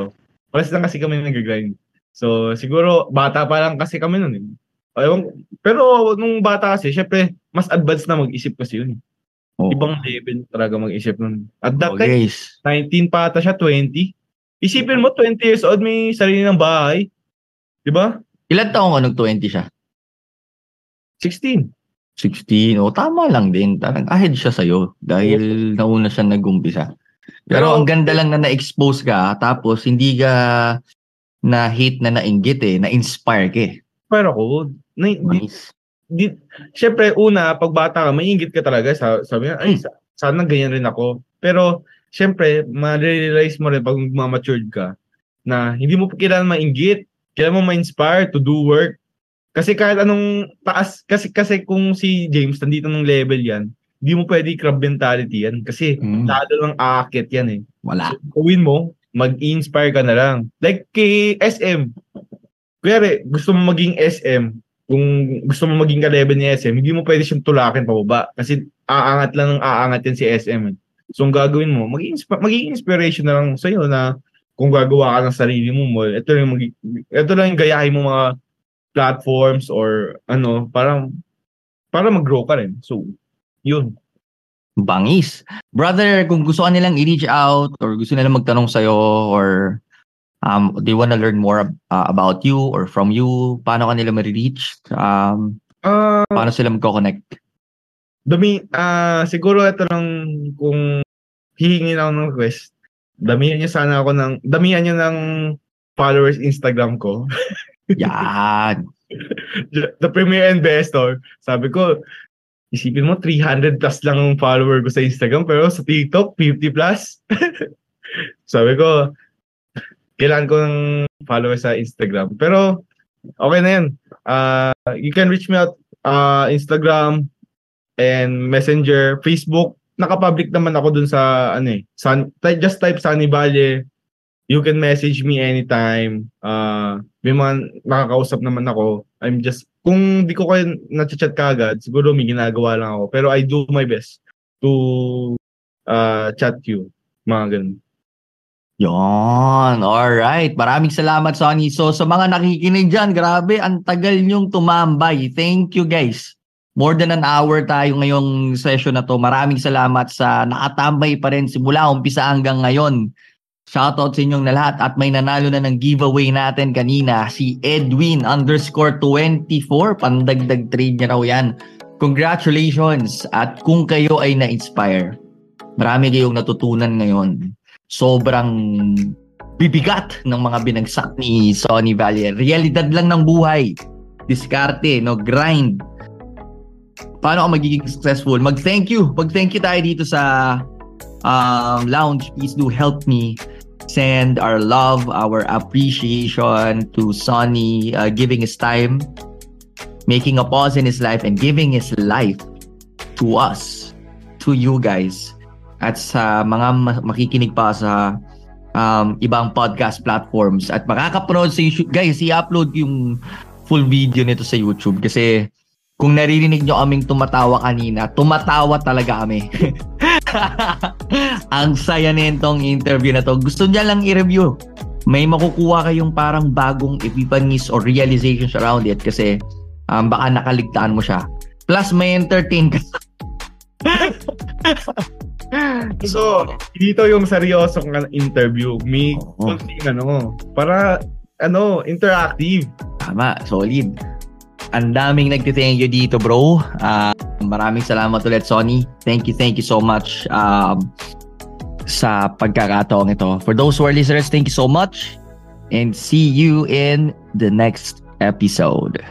Pares lang kasi kami nag-grind. So, siguro, bata pa lang kasi kami nun eh. Ewan, pero nung bata kasi, syempre, mas advanced na mag-isip kasi yun. Oh. Ibang level talaga mag-isip nun. At that Oh, time, guys. 19 pa ata siya, 20. Isipin mo, 20 years old, may sarili ng bahay. Di ba? Ilan taong ka nag-20 siya? 16. 16. O, tama lang din. Talagang ahead siya sa'yo dahil nauna siya nag-umpisa. Pero Pero- ang ganda lang na na-expose ka tapos hindi ka na-hate na nainggit eh. Na-inspire ka eh. Pero ako, na, di, Nice. di, syempre, una, pag bata ka, mainggit ka talaga. Sa, sabi nga, ay, sa- sana ganyan rin ako. Pero, syempre, ma-realize mo rin pag matured ka na hindi mo kailangan mainggit. Kailangan mo ma-inspire to do work. Kasi kahit anong taas, kasi kasi kung si James nandito ng level yan, hindi mo pwede crab mentality yan. Kasi Mm, lalo lang aakit yan eh. wala. So, gawin mo, mag-inspire ka na lang. Like kay SM. Kaya gusto mo maging SM, kung gusto mo maging ka-level ni SM, hindi mo pwede siyang tulakin pababa. Kasi aangat lang ng aangat yan si SM. eh. So, ang gagawin mo, maging, maging inspiration na lang sa'yo na kung gagawa ka ng sarili mo, mo ito lang, yung magi- ito lang yung gayahin mo mga platforms or ano, para para mag-grow ka rin. So, yun. Bangis. Brother, kung gusto ka nilang i-reach out or gusto nilang magtanong sa'yo or um, they wanna learn more uh, about you or from you, paano ka nila ma-reach? Um, Ah, paano sila magko-connect? Dami, ah siguro ito lang kung hihingin ako ng request. Damihan niyo sana ako ng, damihan niyo ng followers Instagram ko. Yan. The Premier Investor. Sabi ko, isipin mo, 300 plus lang ang follower ko sa Instagram, pero sa TikTok, 50 plus. Sabi ko, kailangan ko ng follower sa Instagram. Pero, okay na yan. Uh, you can reach me at uh, Instagram and Messenger, Facebook. Nakapublic naman ako dun sa, ano eh, San, just type Sunny Valle. You can message me anytime. Uh, may mga nakakausap naman ako. I'm just, kung di ko kayo na-chat kagad, siguro may ginagawa lang ako. Pero I do my best to uh, chat you. Mga ganun. Yon. Alright. Maraming salamat, Sonny. So, sa mga nakikinig dyan, grabe, ang tagal nyong tumambay. Thank you, guys. More than an hour tayo ngayong session na to. Maraming salamat sa nakatambay pa rin simula umpisa hanggang ngayon. Shoutout sa inyong na lahat at may nanalo na ng giveaway natin kanina si Edwin underscore 24 pandagdag trade niya raw yan. Congratulations at kung kayo ay na-inspire marami kayong natutunan ngayon sobrang bibigat ng mga binagsak ni Sonny Valle. Realidad lang ng buhay. Diskarte, no? Grind. Paano ka magiging successful? Mag-thank you. Mag-thank you tayo dito sa um, lounge. Please do help me send our love, our appreciation to Sonny uh, giving his time, making a pause in his life, and giving his life to us, to you guys at sa mga ma- makikinig pa sa um, ibang podcast platforms at makakapanood sa YouTube. Guys, i-upload yung full video nito sa YouTube kasi kung naririnig nyo kaming tumatawa kanina, tumatawa talaga kami. Ang saya nitong interview na to. Gusto niya lang i-review. May makukuha kayong parang bagong epiphanies or realizations around it kasi um, baka nakaligtaan mo siya. Plus, may entertain ka. So, dito yung seryosong interview. May Oo. konting ano, para ano, interactive. Tama, solid. Ang daming nagti-thank you dito, bro. Ah, maraming salamat ulit, Sonny. Thank you, thank you so much um, sa pagkakataong ito. For those who are listeners, thank you so much. and see you in the next episode.